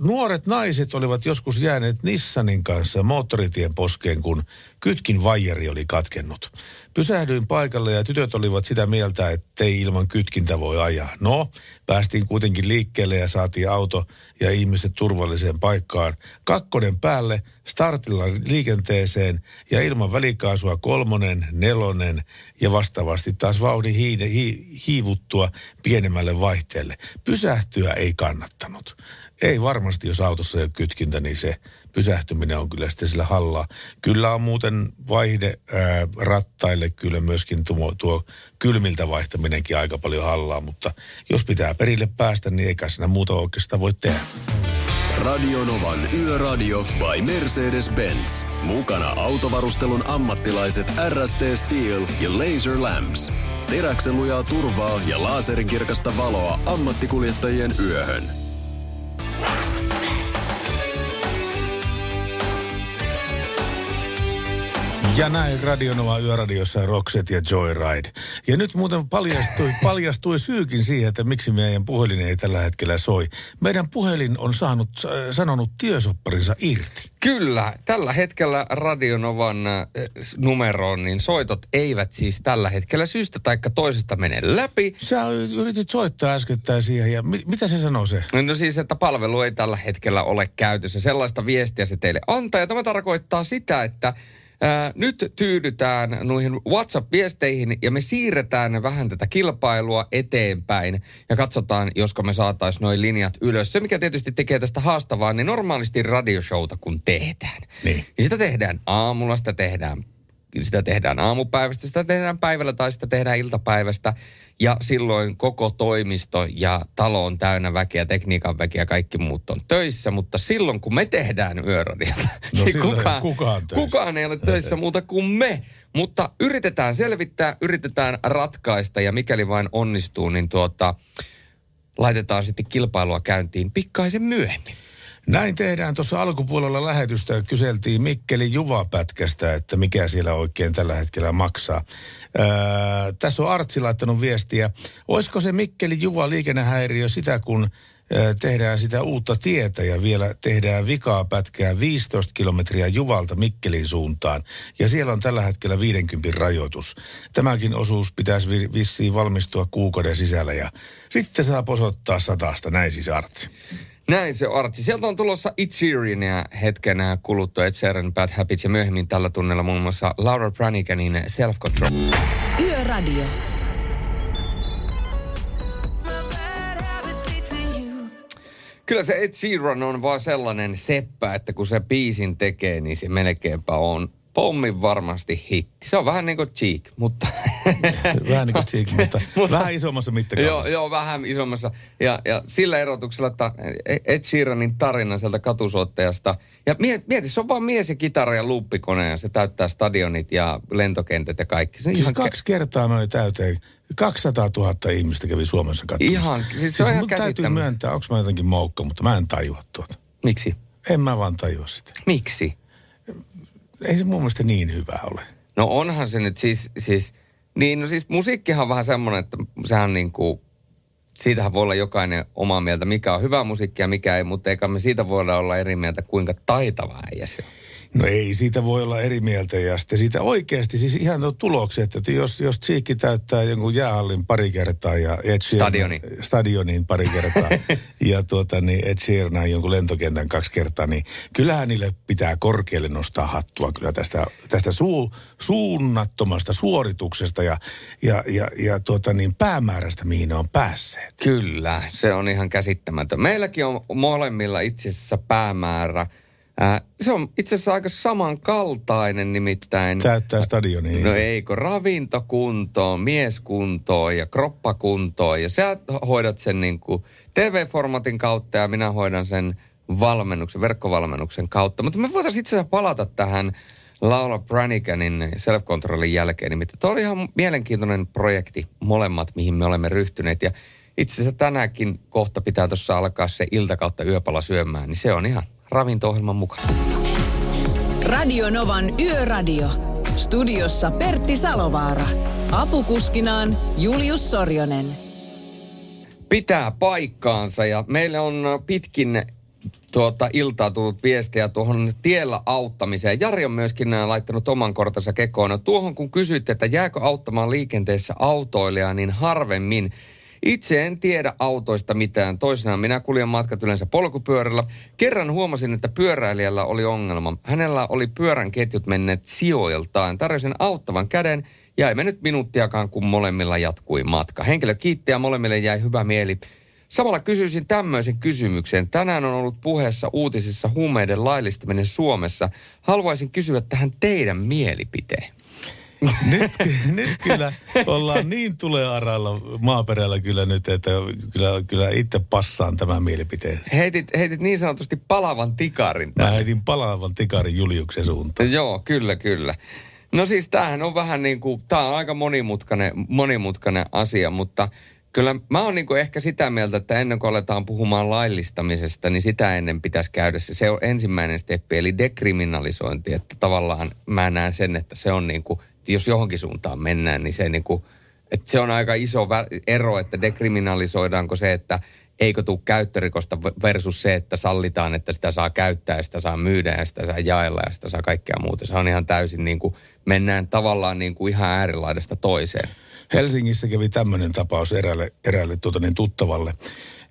nuoret naiset olivat joskus jääneet Nissanin kanssa moottoritien poskeen, kun kytkin vaijeri oli katkennut. Pysähdyin paikalle ja tytöt olivat sitä mieltä, että ei ilman kytkintä voi ajaa. No, päästiin kuitenkin liikkeelle ja saatiin auto ja ihmiset turvalliseen paikkaan. Kakkonen päälle, startilla liikenteeseen ja ilman välikaasua kolmonen, nelonen ja vastaavasti taas vauhdin hiine, hi, hiivuttua pienemmälle vaihteelle. Pysähtyä ei kannattanut. Ei varmasti, jos autossa ei ole kytkintä, niin se pysähtyminen on kyllä sitten sillä hallaa. Kyllä on muuten vaihde ää, rattaille kyllä myöskin tuo, tuo kylmiltä vaihtaminenkin aika paljon hallaa, mutta jos pitää perille päästä, niin eikä siinä muuta oikeastaan voi tehdä. Radionovan Yöradio by Mercedes-Benz. Mukana autovarustelun ammattilaiset RST Steel ja Laser Lamps. Teräksen lujaa turvaa ja laaserinkirkasta valoa ammattikuljettajien yöhön. Rocks. Ja näin Radionova Yöradiossa Roxet ja Joyride. Ja nyt muuten paljastui, paljastui syykin siihen, että miksi meidän puhelin ei tällä hetkellä soi. Meidän puhelin on saanut, äh, sanonut työsopparinsa irti. Kyllä, tällä hetkellä Radionovan äh, numeroon, niin soitot eivät siis tällä hetkellä syystä taikka toisesta mene läpi. Sä yritit soittaa äskettäin siihen ja mi- mitä se sanoo se? No siis, että palvelu ei tällä hetkellä ole käytössä. Sellaista viestiä se teille antaa. Ja tämä tarkoittaa sitä, että Ää, nyt tyydytään noihin WhatsApp-viesteihin ja me siirretään vähän tätä kilpailua eteenpäin ja katsotaan, josko me saataisiin noin linjat ylös. Se, mikä tietysti tekee tästä haastavaa, niin normaalisti radioshowta kun tehdään. Niin. niin sitä tehdään aamulla, sitä tehdään sitä tehdään aamupäivästä, sitä tehdään päivällä tai sitä tehdään iltapäivästä. Ja silloin koko toimisto ja talo on täynnä väkeä, tekniikan väkeä, kaikki muut on töissä. Mutta silloin kun me tehdään yöradiota, No niin kukaan, kukaan töissä. kukaan ei ole töissä muuta kuin me. Mutta yritetään selvittää, yritetään ratkaista ja mikäli vain onnistuu, niin tuota, laitetaan sitten kilpailua käyntiin pikkaisen myöhemmin. Näin tehdään. Tuossa alkupuolella lähetystä kyseltiin Mikkeli Juva-pätkästä, että mikä siellä oikein tällä hetkellä maksaa. Öö, tässä on Artsi laittanut viestiä. Olisiko se Mikkeli Juva liikennehäiriö sitä, kun öö, tehdään sitä uutta tietä ja vielä tehdään vikaa pätkää 15 kilometriä Juvalta Mikkelin suuntaan. Ja siellä on tällä hetkellä 50 rajoitus. Tämäkin osuus pitäisi vi- vissiin valmistua kuukauden sisällä ja sitten saa posottaa satasta. Näin siis Artsi. Näin se on Artsi. Sieltä on tulossa It Sheerania hetkenä kuluttua Ed Sheeran Bad Habits ja myöhemmin tällä tunnella muun muassa Laura Braniganin Self Control. Yöradio. Kyllä se Ed Sheeran on vaan sellainen seppä, että kun se biisin tekee, niin se melkeinpä on pommin varmasti hitti. Se on vähän niin kuin Cheek, mutta... Vähän niin kuin Cheek, mutta, Mutta- vähän isommassa Joo, mittakaavassa. joo, vähän isommassa. Ja, ja sillä erotuksella, että Ed Sheeranin tarina sieltä katusoittajasta. Ja mieti, se on vaan mies ja kitara ja luuppikone ja se täyttää stadionit ja lentokentät ja kaikki. Se Siis ihan kaksi kertaa meni täyteen. 200 000 ihmistä kävi Suomessa katsomassa. Ihan, siis se on ihan mun täytyy myöntää, onko mä jotenkin moukka, mutta mä en tajua tuota. Miksi? En mä vaan tajua sitä. Miksi? Ei se mun mielestä niin hyvä ole. No onhan se nyt siis, siis niin no siis musiikkihan on vähän semmoinen, että sehän niin kuin, siitähän voi olla jokainen omaa mieltä, mikä on hyvä musiikki ja mikä ei, mutta eikä me siitä voida olla eri mieltä, kuinka taitava äijä se on. No ei, siitä voi olla eri mieltä ja sitten siitä oikeasti, siis ihan tuo tulokset, että jos, jos Cheekki täyttää jonkun jäähallin pari kertaa ja Ed Sheeran, Stadioni. stadionin pari kertaa ja tuota, niin Ed Sheeran jonkun lentokentän kaksi kertaa, niin kyllähän niille pitää korkealle nostaa hattua kyllä tästä, tästä suu, suunnattomasta suorituksesta ja, ja, ja, ja tuota, niin päämäärästä, mihin ne on päässeet. Kyllä, se on ihan käsittämätön. Meilläkin on molemmilla itse asiassa päämäärä. Ää, se on itse asiassa aika samankaltainen nimittäin. Täyttää stadionin. No eikö, ravintokuntoon, mieskuntoon ja kroppakuntoon. Ja sä hoidat sen niin kuin TV-formatin kautta ja minä hoidan sen valmennuksen, verkkovalmennuksen kautta. Mutta me voitaisiin itse asiassa palata tähän Laura Braniganin self-controlin jälkeen. Nimittäin tuo oli ihan mielenkiintoinen projekti molemmat, mihin me olemme ryhtyneet. Ja itse asiassa tänäänkin kohta pitää tuossa alkaa se ilta kautta yöpala syömään, niin se on ihan ravinto-ohjelman mukana. Radio Novan Yöradio. Studiossa Pertti Salovaara. Apukuskinaan Julius Sorjonen. pitää paikkaansa ja meille on pitkin tuota iltaa tullut viestiä tuohon tiellä auttamiseen. Jari on myöskin laittanut oman kortensa kekoon. No tuohon kun kysyitte, että jääkö auttamaan liikenteessä autoilijaa, niin harvemmin. Itse en tiedä autoista mitään. Toisinaan minä kuljen matkat yleensä polkupyörällä. Kerran huomasin, että pyöräilijällä oli ongelma. Hänellä oli pyörän ketjut menneet sijoiltaan. Tarjosin auttavan käden. Jäimme nyt minuuttiakaan, kun molemmilla jatkui matka. Henkilö kiitti ja molemmille jäi hyvä mieli. Samalla kysyisin tämmöisen kysymyksen. Tänään on ollut puheessa uutisissa huumeiden laillistaminen Suomessa. Haluaisin kysyä tähän teidän mielipiteen. Nyt, nyt kyllä ollaan niin tulearalla maaperällä kyllä nyt, että kyllä, kyllä itse passaan tämän mielipiteen. Heitit, heitit niin sanotusti palavan tikarin. Mä heitin palaavan tikarin Juliuksen suuntaan. Joo, kyllä, kyllä. No siis tämähän on vähän niin kuin, tämä on aika monimutkainen, monimutkainen asia, mutta kyllä mä oon niin kuin ehkä sitä mieltä, että ennen kuin aletaan puhumaan laillistamisesta, niin sitä ennen pitäisi käydä se, se on ensimmäinen steppi, eli dekriminalisointi, että tavallaan mä näen sen, että se on niin kuin, jos johonkin suuntaan mennään, niin se niin kuin, että se on aika iso ero, että dekriminalisoidaanko se, että eikö tule käyttörikosta versus se, että sallitaan, että sitä saa käyttää ja sitä saa myydä ja sitä saa jaella ja sitä saa kaikkea muuta. Se on ihan täysin niin kuin, mennään tavallaan niin kuin ihan äärilaidasta toiseen. Helsingissä kävi tämmöinen tapaus eräälle, eräälle tuota niin tuttavalle.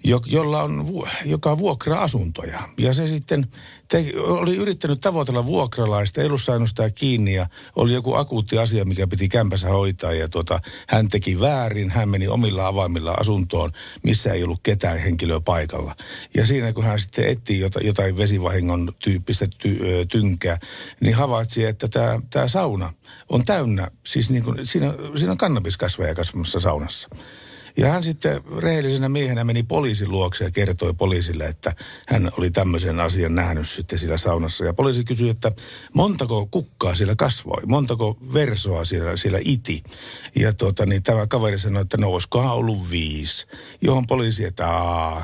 Jo, jolla on, joka vuokraa asuntoja. Ja se sitten te, oli yrittänyt tavoitella vuokralaista, ei ollut saanut sitä kiinni ja oli joku akuutti asia, mikä piti kämpässä hoitaa. Ja tuota, hän teki väärin, hän meni omilla avaimilla asuntoon, missä ei ollut ketään henkilöä paikalla. Ja siinä kun hän sitten etsii jotain, vesivahingon tyyppistä ty, tynkää, niin havaitsi, että tämä, tämä sauna on täynnä, siis niin kuin, siinä, siinä on kannabiskasveja kasvamassa saunassa. Ja hän sitten rehellisenä miehenä meni poliisin luokse ja kertoi poliisille, että hän oli tämmöisen asian nähnyt sitten siellä saunassa. Ja poliisi kysyi, että montako kukkaa siellä kasvoi, montako versoa siellä, siellä iti. Ja tuota, niin tämä kaveri sanoi, että no olisikohan ollut viisi. Johon poliisi, että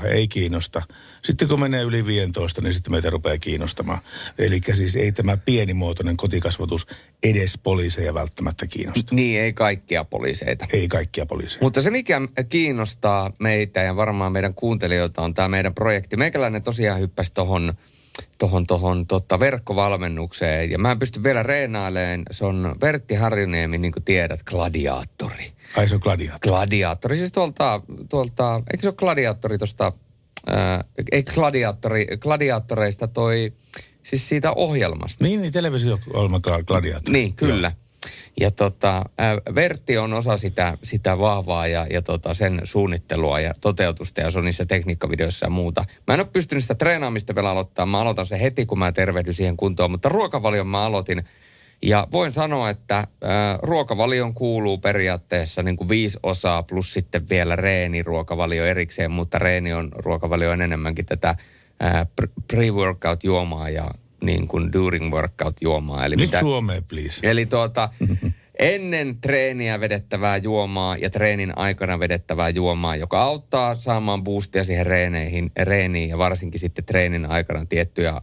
ei kiinnosta. Sitten kun menee yli 15, niin sitten meitä rupeaa kiinnostamaan. Eli siis ei tämä pienimuotoinen kotikasvatus edes poliiseja välttämättä kiinnosta. Niin, ei kaikkia poliiseita. Ei kaikkia poliiseja. Mutta se, mikä kiinnostaa meitä ja varmaan meidän kuuntelijoita on tämä meidän projekti. Meikäläinen tosiaan hyppäsi tuohon tohon, tohon, tota, verkkovalmennukseen. Ja mä en pysty vielä reenailemaan. Se on Vertti Harjuniemi, niin kuin tiedät, gladiaattori. Ai se on gladiaattori. Gladiaattori, siis tuolta, tuolta eikö se ole gladiaattori tuosta, äh, ei gladiaattori, gladiaattoreista toi, siis siitä ohjelmasta. Niin, niin televisio-ohjelma gladiaattori. Niin, kyllä. Ja tota, äh, Vertti on osa sitä, sitä vahvaa ja, ja tota, sen suunnittelua ja toteutusta ja se on niissä tekniikkavideoissa ja muuta. Mä en ole pystynyt sitä treenaamista vielä aloittaa. Mä aloitan se heti, kun mä tervehdyn siihen kuntoon, mutta ruokavalion mä aloitin. Ja voin sanoa, että äh, ruokavalion kuuluu periaatteessa niin kuin viisi osaa plus sitten vielä reeniruokavalio erikseen, mutta reeni on ruokavalio on enemmänkin tätä äh, pre-workout-juomaa ja niin kuin during workout-juomaa. Eli Nyt mitä, Suomeen, please. Eli tuota, ennen treeniä vedettävää juomaa ja treenin aikana vedettävää juomaa, joka auttaa saamaan boostia siihen reeneihin, reeniin ja varsinkin sitten treenin aikana tiettyjä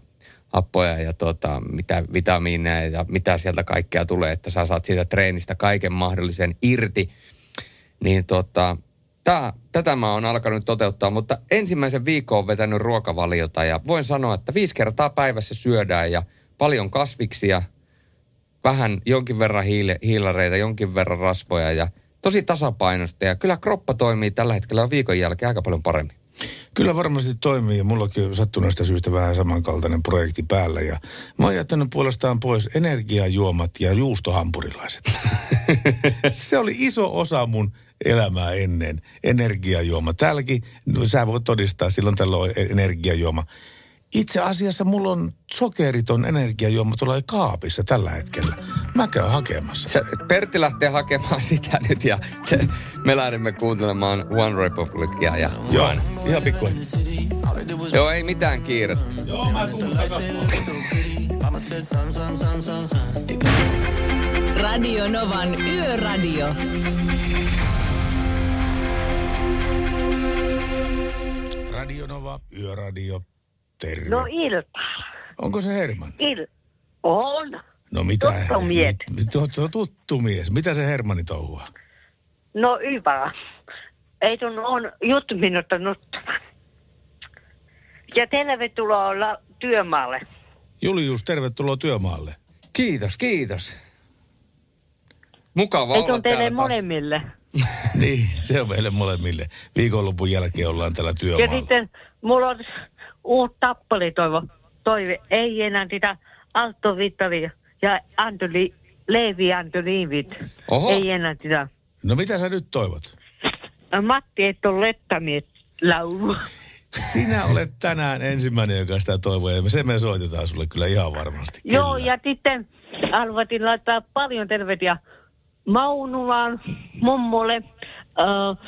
happoja ja tuota, mitä vitamiineja ja mitä sieltä kaikkea tulee, että sä saat siitä treenistä kaiken mahdollisen irti. Niin tuota, tää, tätä mä oon alkanut toteuttaa, mutta ensimmäisen viikon on vetänyt ruokavaliota ja voin sanoa, että viisi kertaa päivässä syödään ja paljon kasviksia, vähän jonkin verran hiile, hiilareita, jonkin verran rasvoja ja tosi tasapainosta. Ja kyllä kroppa toimii tällä hetkellä viikon jälkeen aika paljon paremmin. Kyllä varmasti toimii mullakin on sattuneesta syystä vähän samankaltainen projekti päällä. Ja mä oon jättänyt puolestaan pois energiajuomat ja juustohampurilaiset. Se oli iso osa mun elämää ennen. Energiajuoma. Täälläkin, no, sä voit todistaa, silloin tällä on energiajuoma. Itse asiassa mulla on sokeriton energiajuoma tuolla kaapissa tällä hetkellä. Mä käyn hakemassa. Se, Pertti lähtee hakemaan sitä nyt ja te, me lähdemme kuuntelemaan One Republicia. Ja, Joo, ihan pikku Joo, ei mitään kiirettä. Radio Novan Yöradio. Radio Nova, Yöradio, terve. No ilta. Onko se Herman? Il. On. No mitä? Tuttu mies. Tuttu, tuttu mies. Mitä se Hermani touhua? No hyvä. Ei tun on juttu minulta nuttavan. Ja tervetuloa olla työmaalle. Julius, tervetuloa työmaalle. Kiitos, kiitos. Mukava Ei olla tun teille täällä taas. molemmille. niin, se on meille molemmille. Viikonlopun jälkeen ollaan täällä Ja työmaalla. sitten mulla on uusi tappelitoivo. Toive. Ei enää sitä Altto Vittavia ja Antoli, Leevi Antoliivit. Oho. Ei enää sitä. No mitä sä nyt toivot? Matti et ole lettamies laulu. Sinä olet tänään ensimmäinen, joka sitä toivoo, ja se me soitetaan sulle kyllä ihan varmasti. Joo, Kyllä. ja sitten haluatin laittaa paljon terveisiä Maunulaan, mummolle. Äh,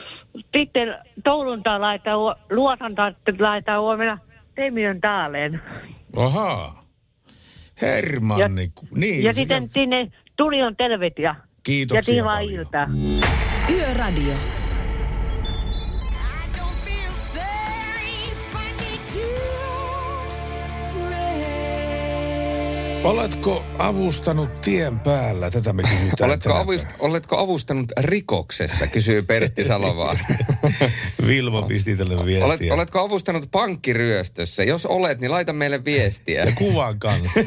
sitten Touluntaa laittaa, luotantaa laittaa huomenna Temion taaleen. Ahaa. Hermanni. ku- niin, ja sitten sinne Tulion. Kiitoksia Ja tilaa paljon. iltaa. Yöradio. Oletko avustanut tien päällä? Tätä me kysytään Oletko, avust, oletko avustanut rikoksessa, kysyy Pertti Salovaara. Vilma pisti tälle Olet, viestiä. oletko avustanut pankkiryöstössä? Jos olet, niin laita meille viestiä. Ja kuvan kanssa.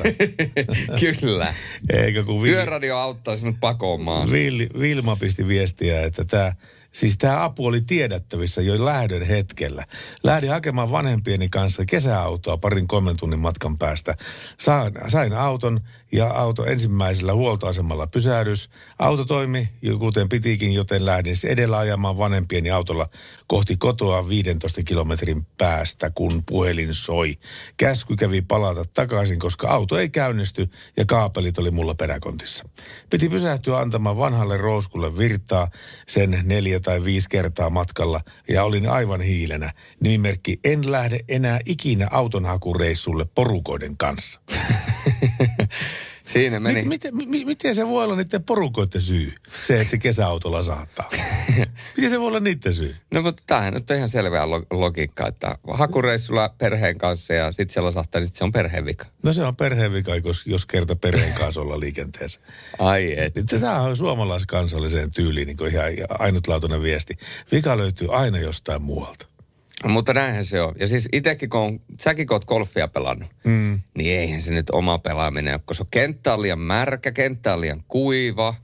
Kyllä. Eikä kun Vil, Yöradio auttaa sinut pakomaan. Vil, Vilma pisti viestiä, että tämä Siis tämä apu oli tiedättävissä jo lähdön hetkellä. Lähdin hakemaan vanhempieni kanssa kesäautoa parin kolmen tunnin matkan päästä. Sain, sain auton ja auto ensimmäisellä huoltoasemalla pysähdys. Auto toimi, kuten pitikin, joten lähdin edellä ajamaan vanhempieni autolla kohti kotoa 15 kilometrin päästä, kun puhelin soi. Käsky kävi palata takaisin, koska auto ei käynnisty ja kaapelit oli mulla peräkontissa. Piti pysähtyä antamaan vanhalle rouskulle virtaa sen neljä tai viisi kertaa matkalla ja olin aivan hiilenä. Nimimerkki en lähde enää ikinä autonhakureissulle porukoiden kanssa. Siinä meni. Miten, miten, miten se voi olla niiden porukoiden syy, se, että se kesäautolla saattaa? miten se voi olla niiden syy? No mutta tämähän nyt on ihan selvää lo- logiikkaa, että hakureissulla perheen kanssa ja sitten siellä sahtaa, niin sit se on perheen vika. No se on perheen vika, jos, jos kerta perheen kanssa ollaan liikenteessä. Ai et. Tämä on suomalaiskansalliseen tyyliin niin ihan ainutlaatuinen viesti. Vika löytyy aina jostain muualta. Mutta näinhän se on. Ja siis itsekin, kun on, säkin kun oot golfia pelannut, Mm. niin eihän se nyt oma pelaaminen ole, koska kenttä on liian märkä, kenttä on liian kuiva,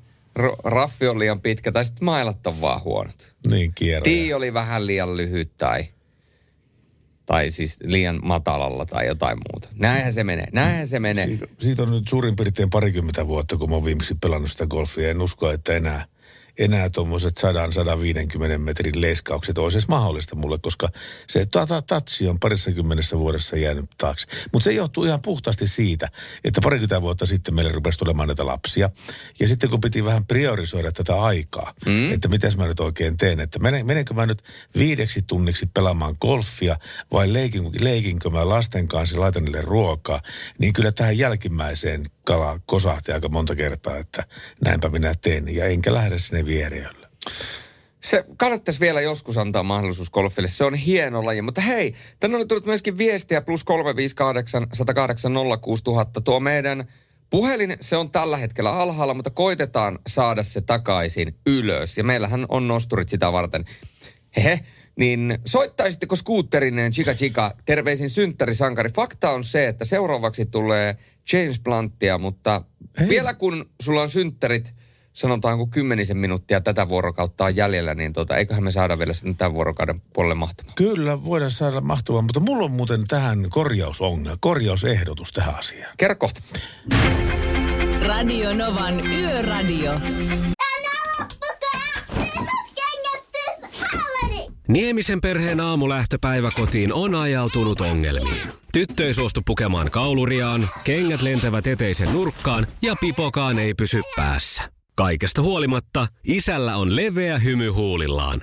raffi on liian pitkä, tai sitten mailat on vaan huonot. Niin, kierro. Tii oli vähän liian lyhyt tai, tai siis liian matalalla tai jotain muuta. Näinhän se menee, näinhän se menee. Siitä, siitä on nyt suurin piirtein parikymmentä vuotta, kun mä oon viimeksi pelannut sitä golfia. En usko, että enää, enää tuommoiset 100-150 metrin leiskaukset olisi edes mahdollista mulle, koska se tata tatsi on parissa kymmenessä vuodessa jäänyt taakse. Mutta se johtuu ihan puhtaasti siitä, että parikymmentä vuotta sitten meille rupesi tulemaan näitä lapsia. Ja sitten kun piti vähän priorisoida tätä aikaa, mm. että mitäs mä nyt oikein teen, että menen, menenkö mä nyt viideksi tunniksi pelaamaan golfia vai leikin, leikinkö mä lasten kanssa ja laitan niille ruokaa, niin kyllä tähän jälkimmäiseen kala kosahti aika monta kertaa, että näinpä minä teen ja enkä lähde sinne vieriölle. Se kannattaisi vielä joskus antaa mahdollisuus golfille. Se on hieno laji. Mutta hei, tänne on tullut myöskin viestiä plus 358 108 06000. Tuo meidän puhelin, se on tällä hetkellä alhaalla, mutta koitetaan saada se takaisin ylös. Ja meillähän on nosturit sitä varten. Hehe. Niin soittaisitteko skuutterinen Chica Chica terveisin synttärisankari? Fakta on se, että seuraavaksi tulee James Bluntia, mutta Hei. vielä kun sulla on synttärit, sanotaanko kymmenisen minuuttia tätä vuorokautta on jäljellä, niin tota, eiköhän me saada vielä sitten tämän vuorokauden puolelle mahtumaan. Kyllä, voidaan saada mahtumaan, mutta mulla on muuten tähän korjausongelma, korjausehdotus tähän asiaan. Kerro kohta. Radio Novan Yöradio. Niemisen perheen aamulähtöpäivä kotiin on ajautunut ongelmiin. Tyttö ei suostu pukemaan kauluriaan, kengät lentävät eteisen nurkkaan ja pipokaan ei pysy päässä. Kaikesta huolimatta, isällä on leveä hymy huulillaan.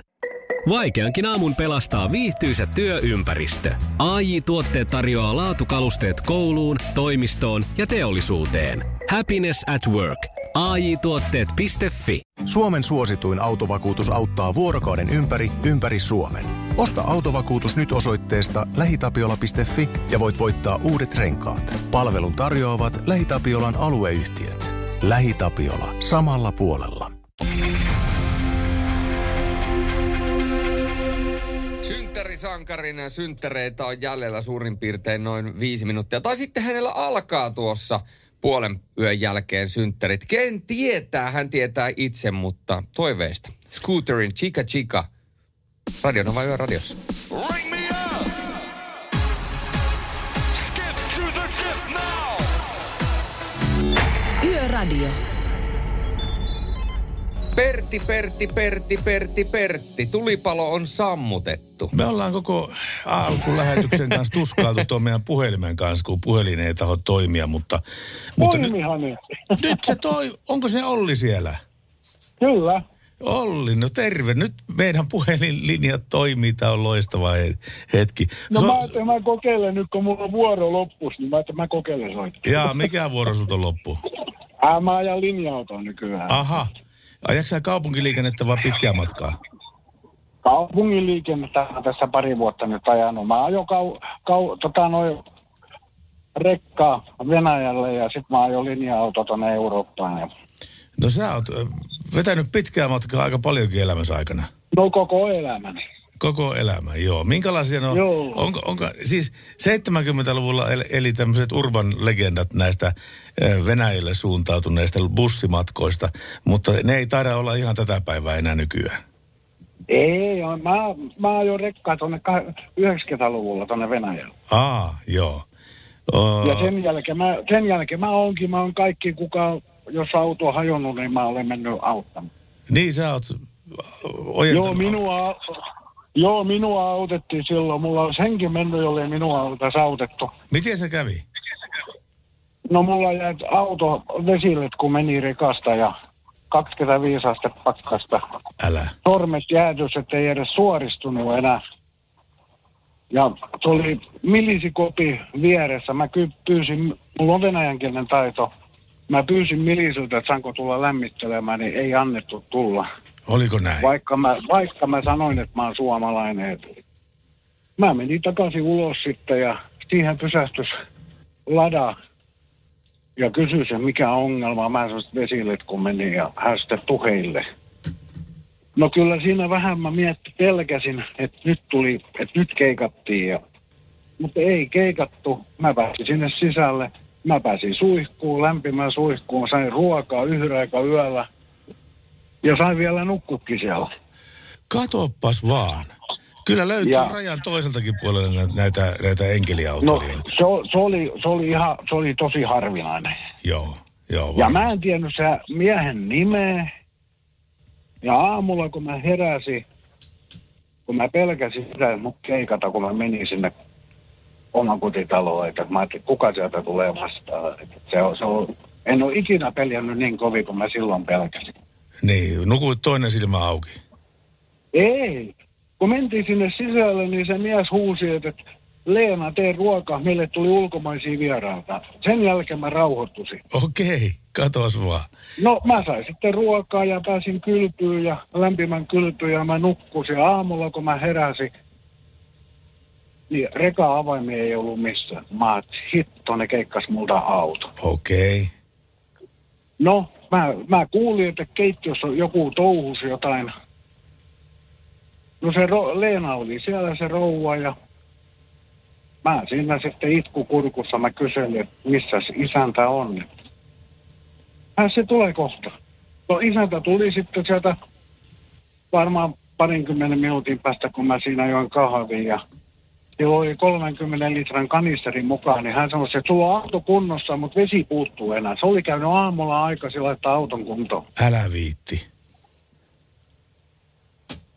Vaikeankin aamun pelastaa viihtyisä työympäristö. AI Tuotteet tarjoaa laatukalusteet kouluun, toimistoon ja teollisuuteen. Happiness at work. AJ-tuotteet.fi. Suomen suosituin autovakuutus auttaa vuorokauden ympäri, ympäri Suomen. Osta autovakuutus nyt osoitteesta lähitapiola.fi ja voit voittaa uudet renkaat. Palvelun tarjoavat LähiTapiolan alueyhtiöt. LähiTapiola. Samalla puolella. Synttärisankarin synttäreitä on jäljellä suurin piirtein noin viisi minuuttia. Tai sitten hänellä alkaa tuossa puolen yön jälkeen synttärit. Ken tietää, hän tietää itse, mutta toiveista. Scooterin Chica Chica. Radio Nova Yö radiossa. Yöradio. Pertti, Pertti, Pertti, Pertti, Pertti. Tulipalo on sammutettu. Me ollaan koko alkulähetyksen kanssa tuskailtu tuon meidän puhelimen kanssa, kun puhelin ei taho toimia, mutta, mutta nyt, Toimihan nyt. se toi, onko se Olli siellä? Kyllä. Olli, no terve. Nyt meidän puhelinlinjat toimii. Tämä on loistava he- hetki. No mä, että mä kokeilen nyt, kun mulla on vuoro loppus, niin mä, että mä kokeilen soittaa. Jaa, mikä vuoro sut on loppu? Ää, mä ajan linja-autoa nykyään. Aha. Ajaksä sä kaupunkiliikennettä vai pitkää matkaa? Kaupungin liikennettä olen tässä pari vuotta nyt ajanut. Mä ajoin kau, kau, tota noin rekkaa Venäjälle ja sitten mä ajoin linja-auto tuonne Eurooppaan. Ja No sä oot vetänyt pitkää matkaa aika paljonkin elämässä aikana. no koko elämäni. Koko elämä, joo. Minkälaisia no, Joo. onko, onko, siis 70-luvulla eli, eli tämmöiset urban legendat näistä Venäjälle suuntautuneista bussimatkoista, mutta ne ei taida olla ihan tätä päivää enää nykyään. Ei, mä, mä ajoin rekkaa tuonne 90-luvulla tuonne Venäjälle. Aa, joo. Oh. Ja sen jälkeen, mä, sen jälkeen mä oonkin, mä oon kaikki, kuka, jos auto on hajonnut, niin mä olen mennyt auttamaan. Niin, sä oot ojentanut. Joo, minua, joo, minua autettiin silloin. Mulla olisi henki mennyt, jollei minua oltaisi autettu. Miten se kävi? No mulla jäi auto vesille, kun meni rekasta ja 25 astetta pakkasta. Älä. Sormet jäädys, ettei edes suoristunut enää. Ja tuli milisikopi vieressä. Mä ky- pyysin, mulla on venäjänkielinen taito. Mä pyysin milisiltä, että saanko tulla lämmittelemään, niin ei annettu tulla. Oliko näin? Vaikka mä, vaikka mä sanoin, että mä oon suomalainen. Et mä menin takaisin ulos sitten ja siihen pysähtys lada ja kysyi se, mikä on ongelma. Mä sanoin vesille, kun meni ja hän sitten. No kyllä siinä vähän mä miettin, pelkäsin, että nyt tuli, että nyt keikattiin. Ja, mutta ei keikattu. Mä pääsin sinne sisälle. Mä pääsin suihkuun, lämpimään suihkuun. Sain ruokaa yhden aika yöllä. Ja sain vielä nukkukin siellä. Katoppas vaan. Kyllä löytyy ja, rajan toiseltakin puolella näitä, näitä enkeliautoilijoita. No, se, se, oli, se, oli ihan, se oli tosi harvinainen. Joo, joo. Ja mä en tiennyt se miehen nimeä. Ja aamulla kun mä heräsin, kun mä pelkäsin sitä, että keikata, kun mä menin sinne oman kotitaloon, että mä ajattelin, kuka sieltä tulee vastaan. Että se on, se on, en ole ikinä peljännyt niin kovin, kuin mä silloin pelkäsin. Niin, nukuit toinen silmä auki. Ei. Kun mentiin sinne sisälle, niin se mies huusi, että Leena, tee ruokaa, meille tuli ulkomaisia vieraita. Sen jälkeen mä rauhoittusin. Okei, katos vaan. No mä sain sitten ruokaa ja pääsin kylpyyn ja lämpimän kylpyyn ja mä nukkusin. Aamulla kun mä heräsin, niin reka avaimia ei ollut missään. Mä hitto, ne keikkas multa auto. Okei. No, mä, mä kuulin, että keittiössä on joku touhus jotain. No se ro- Leena oli siellä se rouva ja mä siinä sitten itkukurkussa mä kyselin, että missä isäntä on. Hän se tulee kohta. No isäntä tuli sitten sieltä varmaan parinkymmenen minuutin päästä, kun mä siinä join kahvin ja sillä oli 30 litran kanisterin mukaan, niin hän sanoi, että on auto kunnossa, mutta vesi puuttuu enää. Se oli käynyt aamulla aikaisin laittaa auton kuntoon. Älä viitti.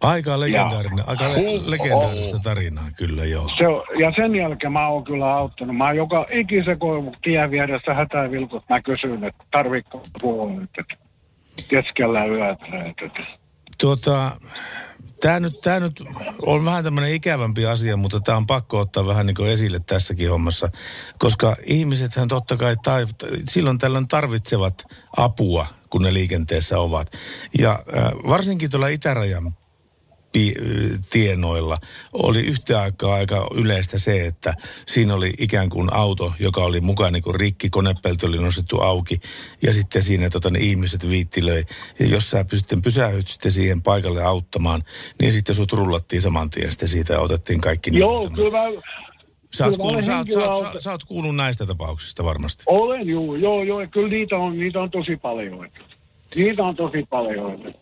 Aika legendaarinen, aika le- legendaarista tarinaa, kyllä joo. Se on, ja sen jälkeen mä oon kyllä auttanut. Mä joka ikisen kun tien vieressä hätävilkut, mä kysyn, että tarvitko puolet, että keskellä yötä. Että, Tuota, tämä nyt, tää nyt on vähän tämmöinen ikävämpi asia, mutta tämä on pakko ottaa vähän niin esille tässäkin hommassa. Koska ihmisethän totta kai tai, silloin tällöin tarvitsevat apua, kun ne liikenteessä ovat. Ja äh, varsinkin tuolla itärajan tienoilla oli yhtä aikaa aika yleistä se, että siinä oli ikään kuin auto, joka oli mukaan niin kuin rikki, konepelti oli nostettu auki ja sitten siinä tota, ne ihmiset viittilöi. Ja jos sä sitten pysähyt sitten siihen paikalle auttamaan, niin sitten sut rullattiin saman tien sitten siitä ja otettiin kaikki. Joo, kyllä mä, Sä oot, kuullut, sä, oot, sä, oot, sä, sä oot kuullut näistä tapauksista varmasti. Olen, joo, joo, joo. Kyllä niitä on, niitä on tosi paljon. Niitä on tosi paljon.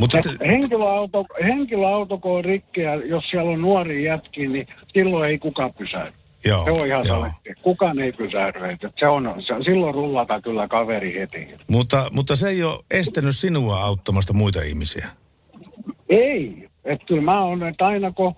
Mutta Et henkilöauto, henkilöauto, kun on rikkeä, jos siellä on nuori jätki, niin silloin ei kukaan pysähdy. Joo, se on ihan joo. saletti. Kukaan ei pysähdy. Se on, se, silloin rullata kyllä kaveri heti. Mutta, mutta se ei ole estänyt sinua auttamasta muita ihmisiä. Ei. Että kyllä mä oon, että aina kun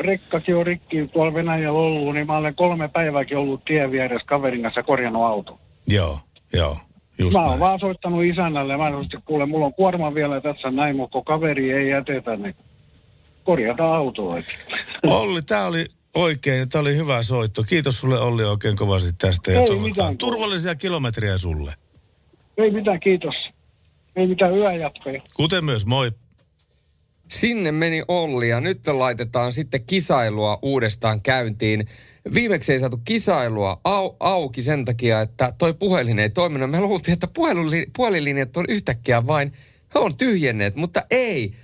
rekkakin on rikki tuolla Venäjällä ollut, niin mä olen kolme päivääkin ollut tien vieressä kaverin kanssa korjannut auto. Joo, joo. Just mä oon näin. vaan soittanut isännälle. Mä sanoin, että kuule, mulla on kuorma vielä tässä näin, mutta kun kaveri ei jätetä, niin korjata autoa. Olli, tämä oli oikein, tämä oli hyvä soitto. Kiitos sulle Olli oikein kovasti tästä. Ja Ei mitään. turvallisia kilometriä sulle. Ei mitään, kiitos. Ei mitään yöjatkoja. Kuten myös, moi. Sinne meni Olli ja nyt laitetaan sitten kisailua uudestaan käyntiin. Viimeksi ei saatu kisailua au, auki sen takia, että toi puhelin ei toiminut. Me luultiin, että puhelinlinjat on yhtäkkiä vain, he on tyhjenneet, mutta ei.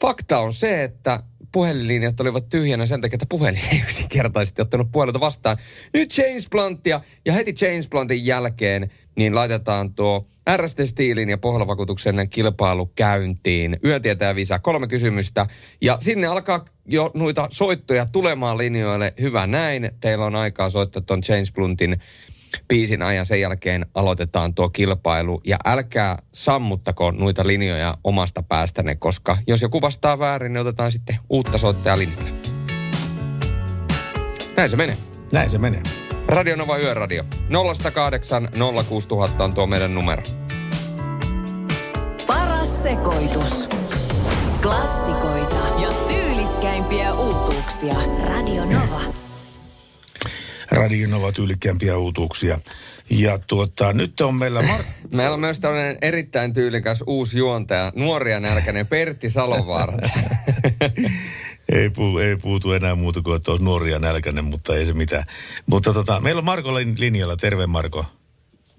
Fakta on se, että puhelinlinjat olivat tyhjänä sen takia, että puhelin ei yksinkertaisesti ottanut puhelta vastaan. Nyt James Bluntia ja heti James Bluntin jälkeen niin laitetaan tuo RST Steelin ja Pohjola-vakuutuksen kilpailu käyntiin. Yötietä ja visa, kolme kysymystä. Ja sinne alkaa jo noita soittoja tulemaan linjoille. Hyvä näin. Teillä on aikaa soittaa tuon James Bluntin biisin ajan. Sen jälkeen aloitetaan tuo kilpailu. Ja älkää sammuttako noita linjoja omasta päästänne, koska jos joku vastaa väärin, niin otetaan sitten uutta soittajaa linjalle. Näin se menee. Näin se menee. Radio Nova Yöradio. 0108 06000 on tuo meidän numero. Paras sekoitus. Klassikoita ja tyylikkäimpiä uutuuksia. Radio Nova. Radion ovat ylikämpiä uutuuksia. Ja tuota, nyt on meillä... Mar- Meillä on myös tämmöinen erittäin tyylikäs uusi juontaja, nuoria nälkäinen Pertti Salovaara. ei, pu, ei puutu enää muuta kuin, että olisi nuoria nälkäinen, mutta ei se mitään. Mutta tota, meillä on Marko lin- linjalla. Terve Marko.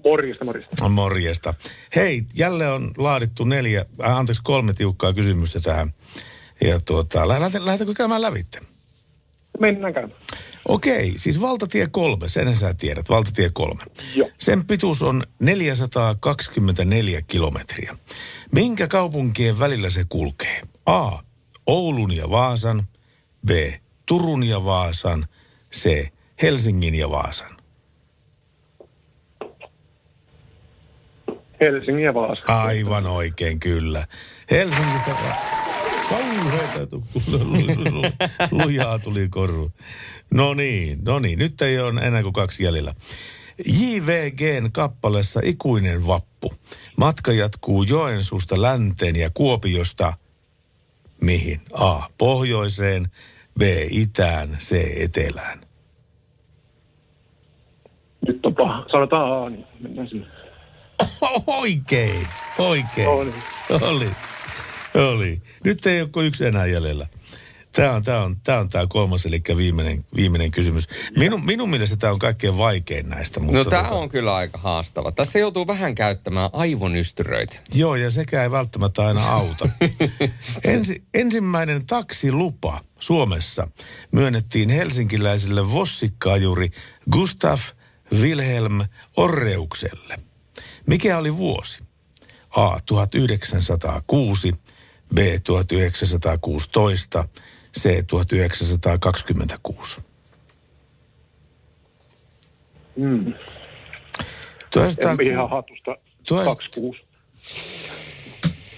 Morjesta, morjesta. Morjesta. Hei, jälleen on laadittu neljä, äh, anteeksi kolme tiukkaa kysymystä tähän. Ja tuota, lähdetäänkö lähdetäänkö käymään lävitte? Mennään käymään. Okei, siis valtatie kolme, sen sä tiedät, valtatie kolme. Joo. Sen pituus on 424 kilometriä. Minkä kaupunkien välillä se kulkee? A. Oulun ja Vaasan. B. Turun ja Vaasan. C. Helsingin ja Vaasan. Helsingin ja Vaasa. Aivan oikein, kyllä. Helsingistä kauheita tu- lu- lujaa tuli koru. No niin, no niin. Nyt ei ole enää kuin kaksi jäljellä. JVGn kappaleessa Ikuinen vappu. Matka jatkuu Joensuusta länteen ja Kuopiosta mihin? A. Pohjoiseen, B. Itään, C. Etelään. Nyt on paha. Sanotaan A, niin mennään sinne. Oikein, oikein. Oli. Oli, oli. Nyt ei ole kuin yksi enää jäljellä. Tämä on tämä on, tämä on tämä kolmas, eli viimeinen, viimeinen kysymys. Minun, minun mielestä tämä on kaikkein vaikein näistä. Mutta No tämä tota- on kyllä aika haastava. Tässä joutuu vähän käyttämään aivonystyröitä. Joo, ja sekä ei välttämättä aina auta. Ensi, ensimmäinen taksilupa Suomessa myönnettiin helsinkiläiselle vossikkajuri Gustav Wilhelm Orreukselle. Mikä oli vuosi? A. 1906, B. 1916, C. 1926. Mm. Tuosta, En ihan hatusta. tuosta, 26.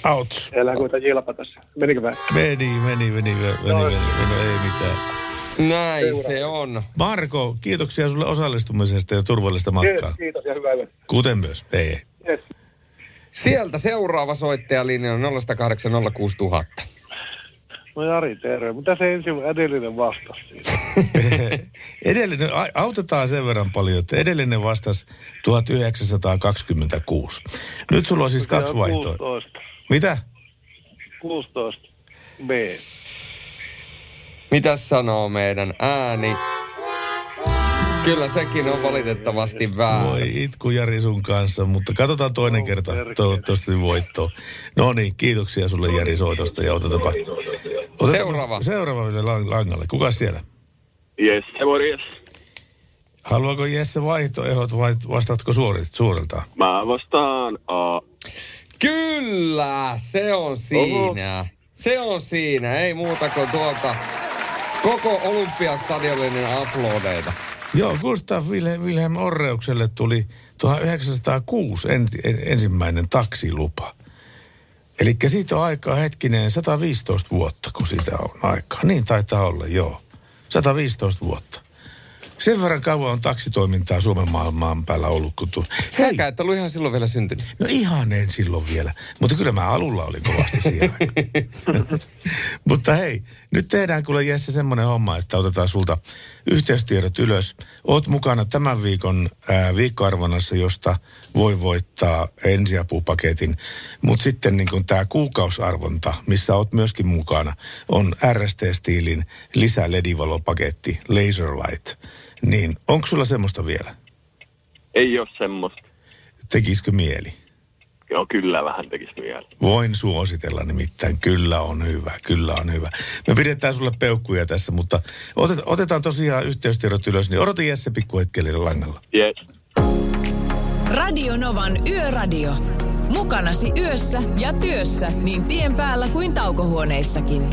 out. Älä koita jilpa tässä. Menikö vähän? Meni, meni, meni, meni, meni, meni, meni, ei mitään. Näin se on. Marko, kiitoksia sulle osallistumisesta ja turvallista matkaa. Kiitos ja hyvää yötä. Kuten myös. Ei, ei. Yes. Sieltä seuraava soittajalinja on 0806000. No Jari, terve. Mutta se ensin edellinen vastasi siitä. edellinen, autetaan sen verran paljon, että edellinen vastasi 1926. Nyt sulla on siis kaksi vaihtoehtoa. 16. Mitä? 16. B. Mitäs sanoo meidän ääni? Kyllä sekin on valitettavasti väärin. Voi itku Jari sun kanssa, mutta katsotaan toinen kerta. Toivottavasti voitto. No niin, kiitoksia sulle Jari soitosta ja otetaanpa. otetaanpa Seuraava. Seuraava vielä lang- langalle. Kuka siellä? Jesse, morjes. Haluaako Jesse vaihtoehdot vai vastaatko suorit, suoriltaan? Mä vastaan A. Kyllä, se on siinä. Se on siinä, ei muuta kuin tuolta koko Olympiastadionin uploadeita. Joo, Gustav Wilhelm, Orreukselle tuli 1906 en, en, ensimmäinen taksilupa. Eli siitä on aikaa hetkinen 115 vuotta, kun siitä on aikaa. Niin taitaa olla, joo. 115 vuotta. Sen verran kauan on taksitoimintaa Suomen maan, maan päällä ollut. Kun tu... Säkä et ollut ihan silloin vielä syntynyt. No ihan en silloin vielä. Mutta kyllä mä alulla olin kovasti siellä. Mutta hei, nyt tehdään kuule Jesse semmoinen homma, että otetaan sulta yhteystiedot ylös. Oot mukana tämän viikon ää, viikkoarvonnassa, josta voi voittaa ensiapupaketin. Mutta sitten niin tämä kuukausarvonta, missä oot myöskin mukana, on RST-stiilin lisä-ledivalopaketti Laserlight. Niin onko sulla semmoista vielä? Ei ole semmoista. Tekisikö mieli? Joo, kyllä vähän tekisi mieli. Voin suositella nimittäin. Kyllä on hyvä, kyllä on hyvä. Me pidetään sulle peukkuja tässä, mutta otet, otetaan tosiaan yhteystiedot ylös, niin odota Jesse pikkuhetkelle langalla. Yes. Radio Novan Yöradio. Mukanasi yössä ja työssä niin tien päällä kuin taukohuoneissakin.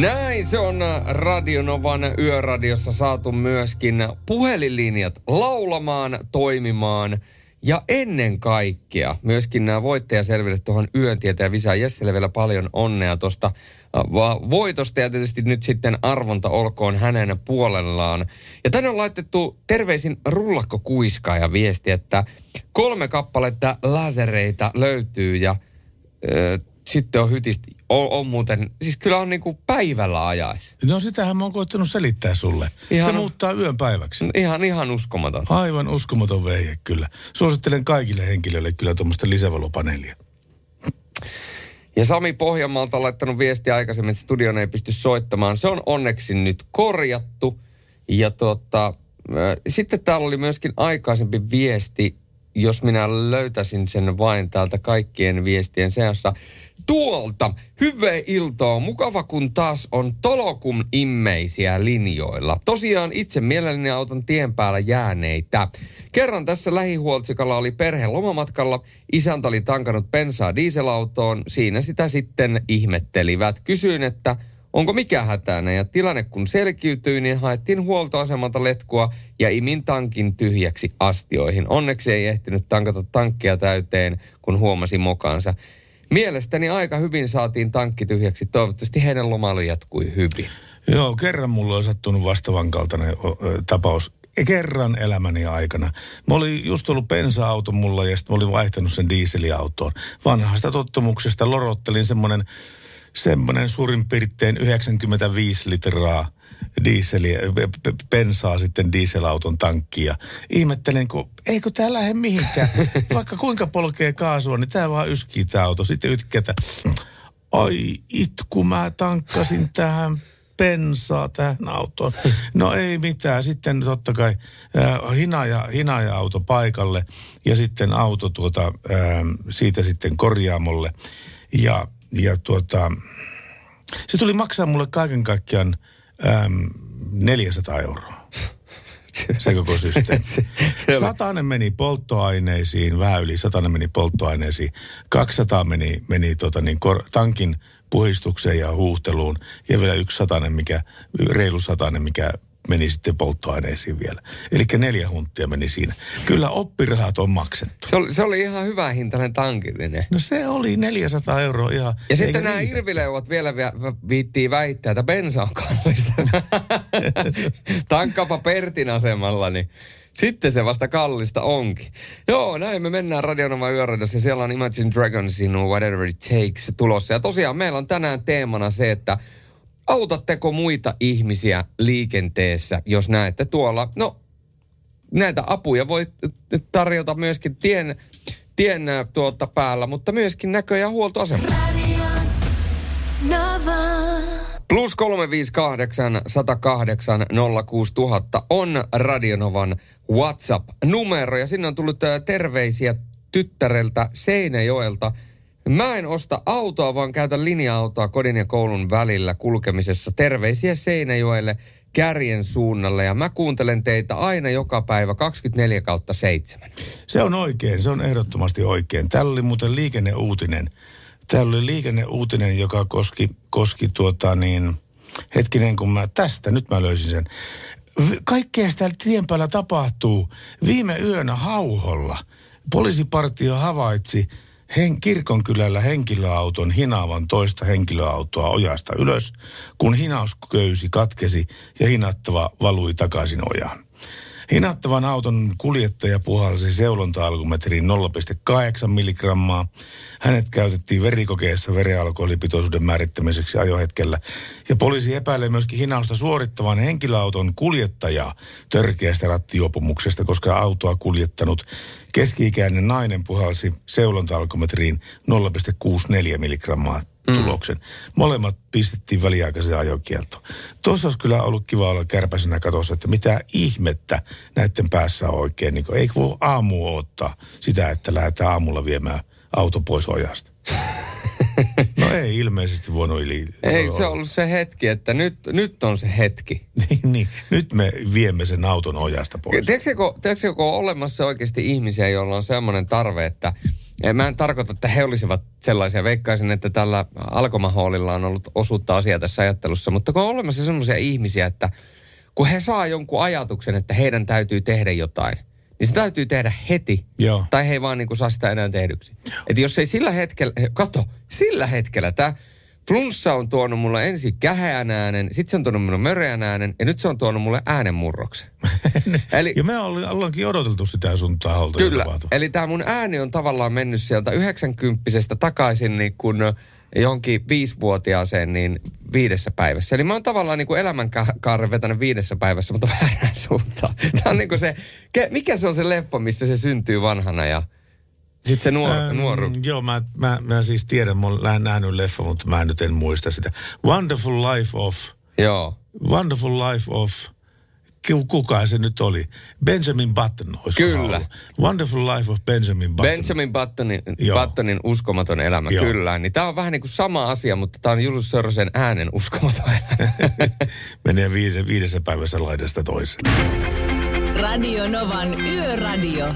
Näin se on Radionovan yöradiossa saatu myöskin puhelinlinjat laulamaan, toimimaan ja ennen kaikkea myöskin nämä voittajaselville tuohon yöntietä ja Visa Jesselle vielä paljon onnea tuosta äh, voitosta ja tietysti nyt sitten arvonta olkoon hänen puolellaan. Ja tänne on laitettu terveisin rullakko kuiskaa ja viesti, että kolme kappaletta lasereita löytyy ja ö, sitten on hytistä, on, on muuten, siis kyllä on niinku päivällä ajais. No sitähän mä oon koittanut selittää sulle. Ihan- Se muuttaa yön päiväksi. Ihan, ihan uskomaton. Aivan uskomaton vehje kyllä. Suosittelen kaikille henkilöille kyllä tuommoista lisävalopaneelia. Ja Sami Pohjanmaalta on laittanut viestiä aikaisemmin, että studion ei pysty soittamaan. Se on onneksi nyt korjattu. Ja tota, äh, sitten täällä oli myöskin aikaisempi viesti, jos minä löytäisin sen vain täältä kaikkien viestien seassa. Tuolta, hyvää iltaa. Mukava, kun taas on tolokum immeisiä linjoilla. Tosiaan itse mielelläni auton tien päällä jääneitä. Kerran tässä lähihuoltsikalla oli perhe lomamatkalla. Isäntä oli tankannut bensaa dieselautoon. Siinä sitä sitten ihmettelivät. Kysyin, että onko mikä hätänä ja tilanne kun selkiytyi, niin haettiin huoltoasemalta letkua ja imin tankin tyhjäksi astioihin. Onneksi ei ehtinyt tankata tankkia täyteen, kun huomasi mokansa. Mielestäni aika hyvin saatiin tankki tyhjäksi. Toivottavasti heidän lomailu jatkui hyvin. Joo, kerran mulla on sattunut vastaavan kaltainen tapaus. Kerran elämäni aikana. Mä olin just ollut bensa-auto mulla ja sitten mä olin vaihtanut sen dieseliautoon. Vanhasta tottumuksesta lorottelin semmoinen semmoinen suurin piirtein 95 litraa dieseliä, bensaa sitten dieselauton tankkiin. Ja ihmettelen, kun eikö tää lähde mihinkään. Vaikka kuinka polkee kaasua, niin tää vaan yskii tää auto. Sitten ytkätä. Ai itku, mä tankkasin tähän bensaa tähän autoon. No ei mitään. Sitten totta kai äh, hinaja, hinaja auto paikalle ja sitten auto tuota, äh, siitä sitten korjaamolle. Ja, ja tuota, se tuli maksaa mulle kaiken kaikkiaan ähm, 400 euroa. Se koko systeemi. Satanen meni polttoaineisiin, vähän yli satanen meni polttoaineisiin. 200 meni, meni tota niin, kor, tankin puhistukseen ja huuhteluun. Ja vielä yksi satanen, mikä, reilu satanen, mikä meni sitten polttoaineisiin vielä. Eli neljä hunttia meni siinä. Kyllä oppirahat on maksettu. Se oli, se oli ihan hyvä hintainen tankillinen. No se oli 400 euroa ihan. Ja sitten nämä irvileuvat vielä vi- viittii väittää, että bensa on kallista. Tankkaapa Pertin asemalla, niin sitten se vasta kallista onkin. Joo, näin me mennään Radionova Yöradiossa. Siellä on Imagine Dragonsin Whatever It Takes tulossa. Ja tosiaan meillä on tänään teemana se, että autatteko muita ihmisiä liikenteessä, jos näette tuolla, no näitä apuja voi tarjota myöskin tien, tien tuota päällä, mutta myöskin näkö- ja huoltoasemalla. Plus 358 108 06000 on Radionovan WhatsApp-numero ja sinne on tullut terveisiä tyttäreltä Seinäjoelta. Mä en osta autoa, vaan käytän linja-autoa kodin ja koulun välillä kulkemisessa. Terveisiä Seinäjoelle kärjen suunnalle ja mä kuuntelen teitä aina joka päivä 24 kautta 7. Se on oikein, se on ehdottomasti oikein. Täällä oli muuten liikenneuutinen. Täällä oli liikenneuutinen, joka koski, koski tuota niin, hetkinen kun mä tästä, nyt mä löysin sen. Kaikkea sitä tien päällä tapahtuu. Viime yönä Hauholla poliisipartio havaitsi hen, kirkonkylällä henkilöauton hinaavan toista henkilöautoa ojasta ylös, kun hinausköysi katkesi ja hinattava valui takaisin ojaan. Hinattavan auton kuljettaja puhalsi seulonta-alkumetriin 0,8 milligrammaa. Hänet käytettiin verikokeessa verenalkoholipitoisuuden määrittämiseksi ajohetkellä. Ja poliisi epäilee myöskin hinausta suorittavan henkilöauton kuljettajaa törkeästä rattijuopumuksesta, koska autoa kuljettanut keski-ikäinen nainen puhalsi seulonta-alkumetriin 0,64 milligrammaa tuloksen. Molemmat pistettiin väliaikaisen ajokieltoon. Tuossa olisi kyllä ollut kiva olla kärpäisenä katossa, että mitä ihmettä näiden päässä on oikein. Niin ei voi aamu ottaa sitä, että lähdetään aamulla viemään auto pois ojasta. No ei ilmeisesti voinut yli. Ei se ollut se hetki, että nyt, nyt on se hetki. niin, niin, nyt me viemme sen auton ojasta pois. Tiedätkö, kun on olemassa oikeasti ihmisiä, joilla on semmoinen tarve, että ja mä en tarkoita, että he olisivat sellaisia. Veikkaisin, että tällä Alkomahoolilla on ollut osuutta asiaa tässä ajattelussa. Mutta kun on olemassa sellaisia ihmisiä, että kun he saa jonkun ajatuksen, että heidän täytyy tehdä jotain, niin se täytyy tehdä heti. Joo. Tai he ei vaan niin kuin saa sitä enää tehdyksi. Että jos ei sillä hetkellä, kato, sillä hetkellä tämä flunssa on tuonut mulle ensin käheän äänen, sitten se on tuonut mulle möreän äänen ja nyt se on tuonut mulle äänenmurroksen. Eli, ja me ollaankin odoteltu sitä sun taholta. Kyllä, eli tämä mun ääni on tavallaan mennyt sieltä 90 takaisin niin kun johonkin viisivuotiaaseen niin viidessä päivässä. Eli mä oon tavallaan niin kuin elämänkaaren vetänyt viidessä päivässä, mutta väärään suuntaan. Tämä on niin kuin se, mikä se on se leppo, missä se syntyy vanhana ja sitten se nuor, ähm, nuoru. Joo, mä, mä, mä siis tiedän, mä oon nähnyt leffa, mutta mä nyt en muista sitä. Wonderful Life of. Joo. Wonderful Life of kuka se nyt oli? Benjamin Button olisi Kyllä. Ollut. Wonderful Life of Benjamin Button. Benjamin Buttonin, Buttonin uskomaton elämä, Joo. kyllä. Niin tämä on vähän niin kuin sama asia, mutta tämä on Julius Sörösen äänen uskomaton elämä. Menee viidessä, viidessä päivässä laidasta toiseen. Radio Novan Yöradio.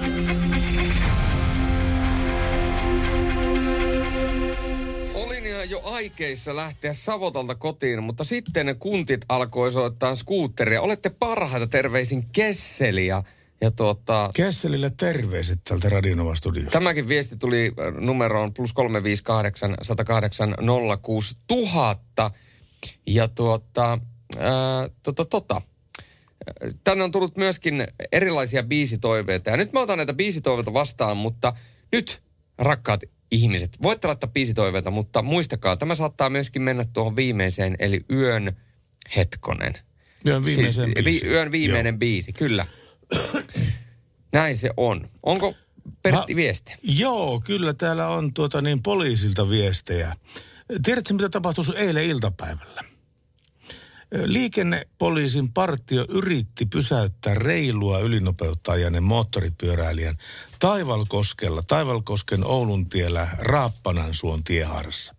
Jo aikeissa lähteä Savotalta kotiin, mutta sitten ne kuntit alkoi soittaa skuutteria. Olette parhaita terveisin Kesseli ja, ja tuota... Kesselille terveiset tältä Radionova studiosta. Tämäkin viesti tuli äh, numeroon plus 358 108 06 000. Ja tuota, ää, tota, tota. Tänne on tullut myöskin erilaisia biisitoiveita. Ja nyt mä otan näitä biisitoiveita vastaan, mutta nyt rakkaat ihmiset. Voitte laittaa biisitoiveita, mutta muistakaa, tämä saattaa myöskin mennä tuohon viimeiseen, eli yön hetkonen. Yön viimeisen siis, biisi. Vi, yön viimeinen Joo. biisi, kyllä. Näin se on. Onko Pertti viesti? Joo, kyllä täällä on tuota niin poliisilta viestejä. Tiedätkö, mitä tapahtui eilen iltapäivällä? Liikennepoliisin partio yritti pysäyttää reilua ylinopeutta ajaneen moottoripyöräilijän Taivalkoskella, Taivalkosken Oulun tiellä Raappanan suon tieharassa.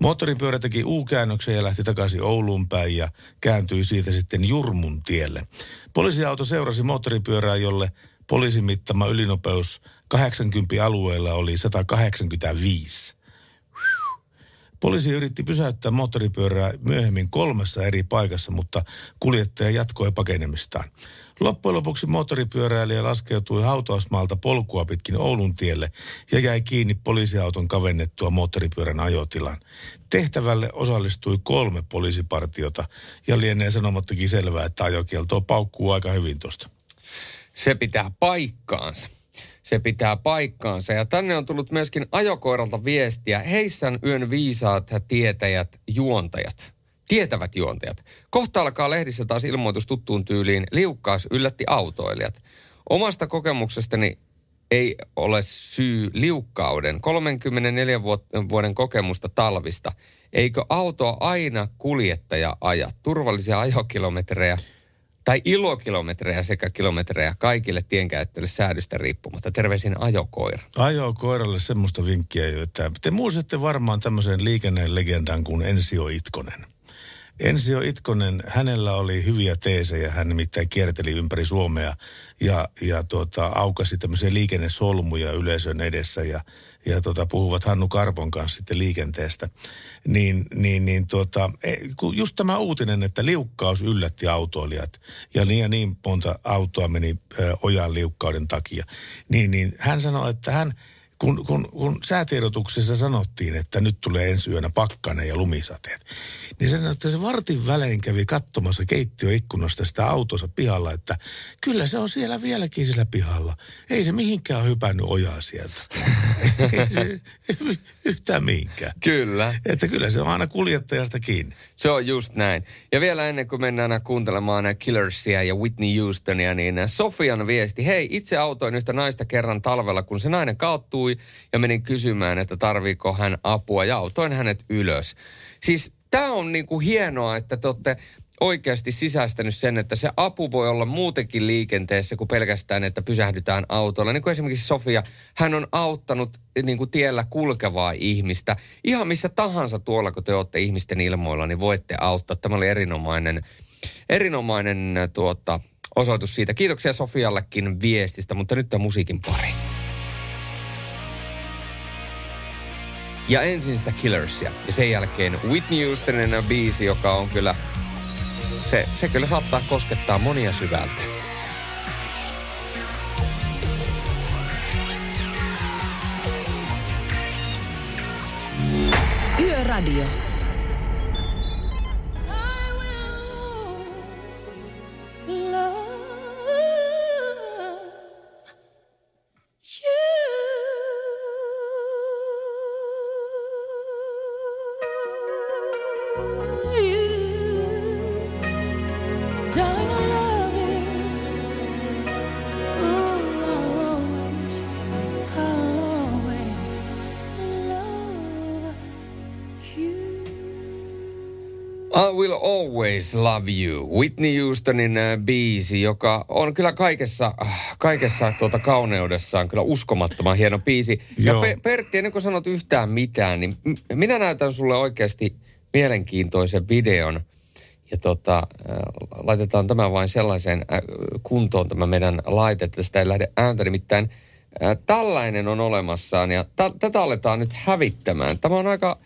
Moottoripyörä teki U-käännöksen ja lähti takaisin Ouluun päin ja kääntyi siitä sitten Jurmun tielle. Poliisiauto seurasi moottoripyörää, jolle poliisin mittama ylinopeus 80 alueella oli 185. Poliisi yritti pysäyttää moottoripyörää myöhemmin kolmessa eri paikassa, mutta kuljettaja jatkoi pakenemistaan. Loppujen lopuksi moottoripyöräilijä laskeutui hautausmaalta polkua pitkin Oulun tielle ja jäi kiinni poliisiauton kavennettua moottoripyörän ajotilan. Tehtävälle osallistui kolme poliisipartiota ja lienee sanomattakin selvää, että ajokielto paukkuu aika hyvin tuosta. Se pitää paikkaansa se pitää paikkaansa. Ja tänne on tullut myöskin ajokoiralta viestiä. Heissän yön viisaat tietäjät, juontajat. Tietävät juontajat. Kohta alkaa lehdissä taas ilmoitus tuttuun tyyliin. Liukkaas yllätti autoilijat. Omasta kokemuksestani ei ole syy liukkauden. 34 vuoden kokemusta talvista. Eikö autoa aina kuljettaja aja? Turvallisia ajokilometrejä tai ilokilometrejä sekä kilometrejä kaikille tienkäyttäjille säädöstä riippumatta. Terveisin ajokoira. Ajokoiralle semmoista vinkkiä, että te muistatte varmaan tämmöisen liikennelegendan kuin Ensio Itkonen. Ensio Itkonen, hänellä oli hyviä teesejä. Hän nimittäin kierteli ympäri Suomea ja, ja tuota, aukasi tämmöisiä liikennesolmuja yleisön edessä ja, ja tuota, puhuvat Hannu Karpon kanssa sitten liikenteestä. Niin, niin, niin tuota, e, just tämä uutinen, että liukkaus yllätti autoilijat ja niin ja niin monta autoa meni ö, ojan liukkauden takia. Niin, niin hän sanoi, että hän – kun, kun, kun säätiedotuksessa sanottiin, että nyt tulee ensi yönä pakkanen ja lumisateet, niin se, että se vartin välein kävi katsomassa keittiöikkunasta sitä autossa pihalla, että kyllä se on siellä vieläkin siellä pihalla. Ei se mihinkään ole hypännyt ojaa sieltä. Yhtään mihinkään. Kyllä. Että kyllä se on aina kuljettajasta kiinni. Se on just näin. Ja vielä ennen kuin mennään kuuntelemaan Killersia ja Whitney Houstonia, niin Sofian viesti. Hei, itse autoin yhtä naista kerran talvella, kun se nainen kaattuu kaatui ja menin kysymään, että tarviiko hän apua ja autoin hänet ylös. Siis tämä on niinku hienoa, että te olette oikeasti sisäistänyt sen, että se apu voi olla muutenkin liikenteessä kuin pelkästään, että pysähdytään autolla. Niin kuin esimerkiksi Sofia, hän on auttanut niin kuin tiellä kulkevaa ihmistä. Ihan missä tahansa tuolla, kun te olette ihmisten ilmoilla, niin voitte auttaa. Tämä oli erinomainen, erinomainen tuota, osoitus siitä. Kiitoksia Sofiallekin viestistä, mutta nyt on musiikin pari. Ja ensin sitä Killersia. Ja sen jälkeen Whitney Houstonin biisi, joka on kyllä se, se kyllä saattaa koskettaa monia syvältä. Yöradio. Darling, will always love you. Whitney Houstonin äh, biisi, joka on kyllä kaikessa, äh, kaikessa tuota kauneudessaan kyllä uskomattoman hieno biisi. Ja. Pe- Pertti, ennen kuin sanot yhtään mitään, niin minä näytän sulle oikeasti mielenkiintoisen videon. Ja tota, äh, laitetaan tämä vain sellaiseen kuntoon tämä meidän laite, että tästä ei lähde ääntä. Nimittäin tällainen on olemassaan ja t- tätä aletaan nyt hävittämään. Tämä on aika,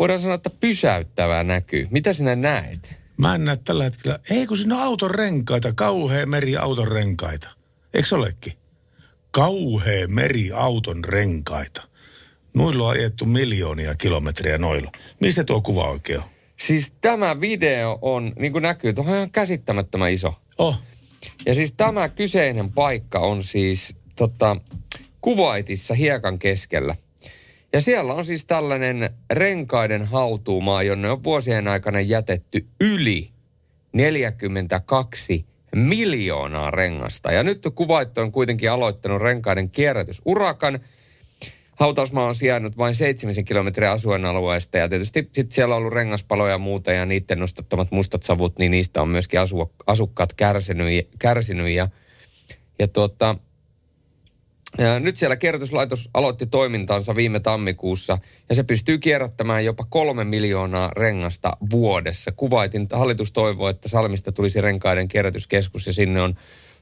voidaan sanoa, että pysäyttävää näkyy. Mitä sinä näet? Mä en näe tällä hetkellä. Ei kun siinä on auton renkaita, kauhea meri auton renkaita. Eikö olekin? Kauhea meri auton renkaita. Noilla on ajettu miljoonia kilometriä noilla. Mistä tuo kuva oikein on? Siis tämä video on, niin kuin näkyy, tuohon ihan käsittämättömän iso. Oh. Ja siis tämä kyseinen paikka on siis tota, Kuwaitissa hiekan keskellä. Ja siellä on siis tällainen renkaiden hautuumaa, jonne on vuosien aikana jätetty yli 42 miljoonaa rengasta. Ja nyt Kuwait on kuitenkin aloittanut renkaiden kierrätysurakan. Hautausmaa on sijainnut vain seitsemisen kilometriä asuinalueesta ja tietysti sit siellä on ollut rengaspaloja ja muuta ja niiden nostattamat mustat savut, niin niistä on myöskin asu, asukkaat kärsinyt, kärsinyt ja, ja tuota, nyt siellä kierrätyslaitos aloitti toimintansa viime tammikuussa ja se pystyy kierrättämään jopa kolme miljoonaa rengasta vuodessa. Kuvaitin hallitus toivoo, että Salmista tulisi renkaiden kierrätyskeskus ja sinne on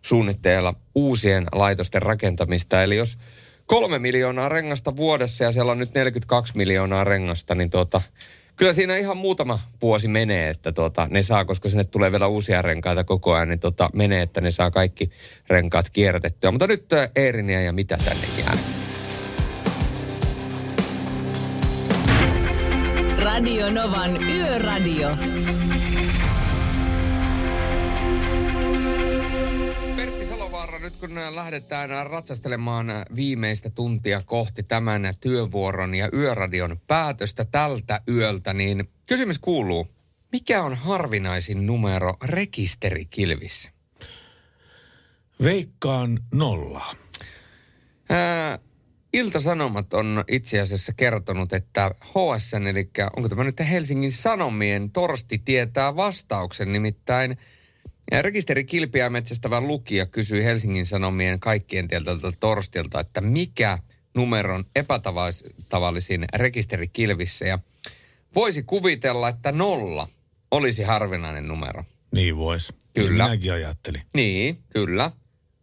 suunnitteilla uusien laitosten rakentamista. Eli jos kolme miljoonaa rengasta vuodessa ja siellä on nyt 42 miljoonaa rengasta, niin tuota, kyllä siinä ihan muutama vuosi menee, että tuota, ne saa, koska sinne tulee vielä uusia renkaita koko ajan, niin tuota, menee, että ne saa kaikki renkaat kierrätettyä. Mutta nyt Eeriniä ja mitä tänne jää. Radio Novan Yöradio. Nyt kun lähdetään ratsastelemaan viimeistä tuntia kohti tämän työvuoron ja yöradion päätöstä tältä yöltä, niin kysymys kuuluu, mikä on harvinaisin numero rekisterikilvissä? Veikkaan nolla. Ää, Ilta-Sanomat on itse asiassa kertonut, että HSN, eli onko tämä nyt Helsingin Sanomien torsti tietää vastauksen, nimittäin ja rekisterikilpiä metsästävä lukija kysyi Helsingin Sanomien kaikkien tieltä torstilta, että mikä numeron epätavallisin rekisterikilvissä. Ja voisi kuvitella, että nolla olisi harvinainen numero. Niin vois. Kyllä. Minäkin ajattelin. Niin, kyllä.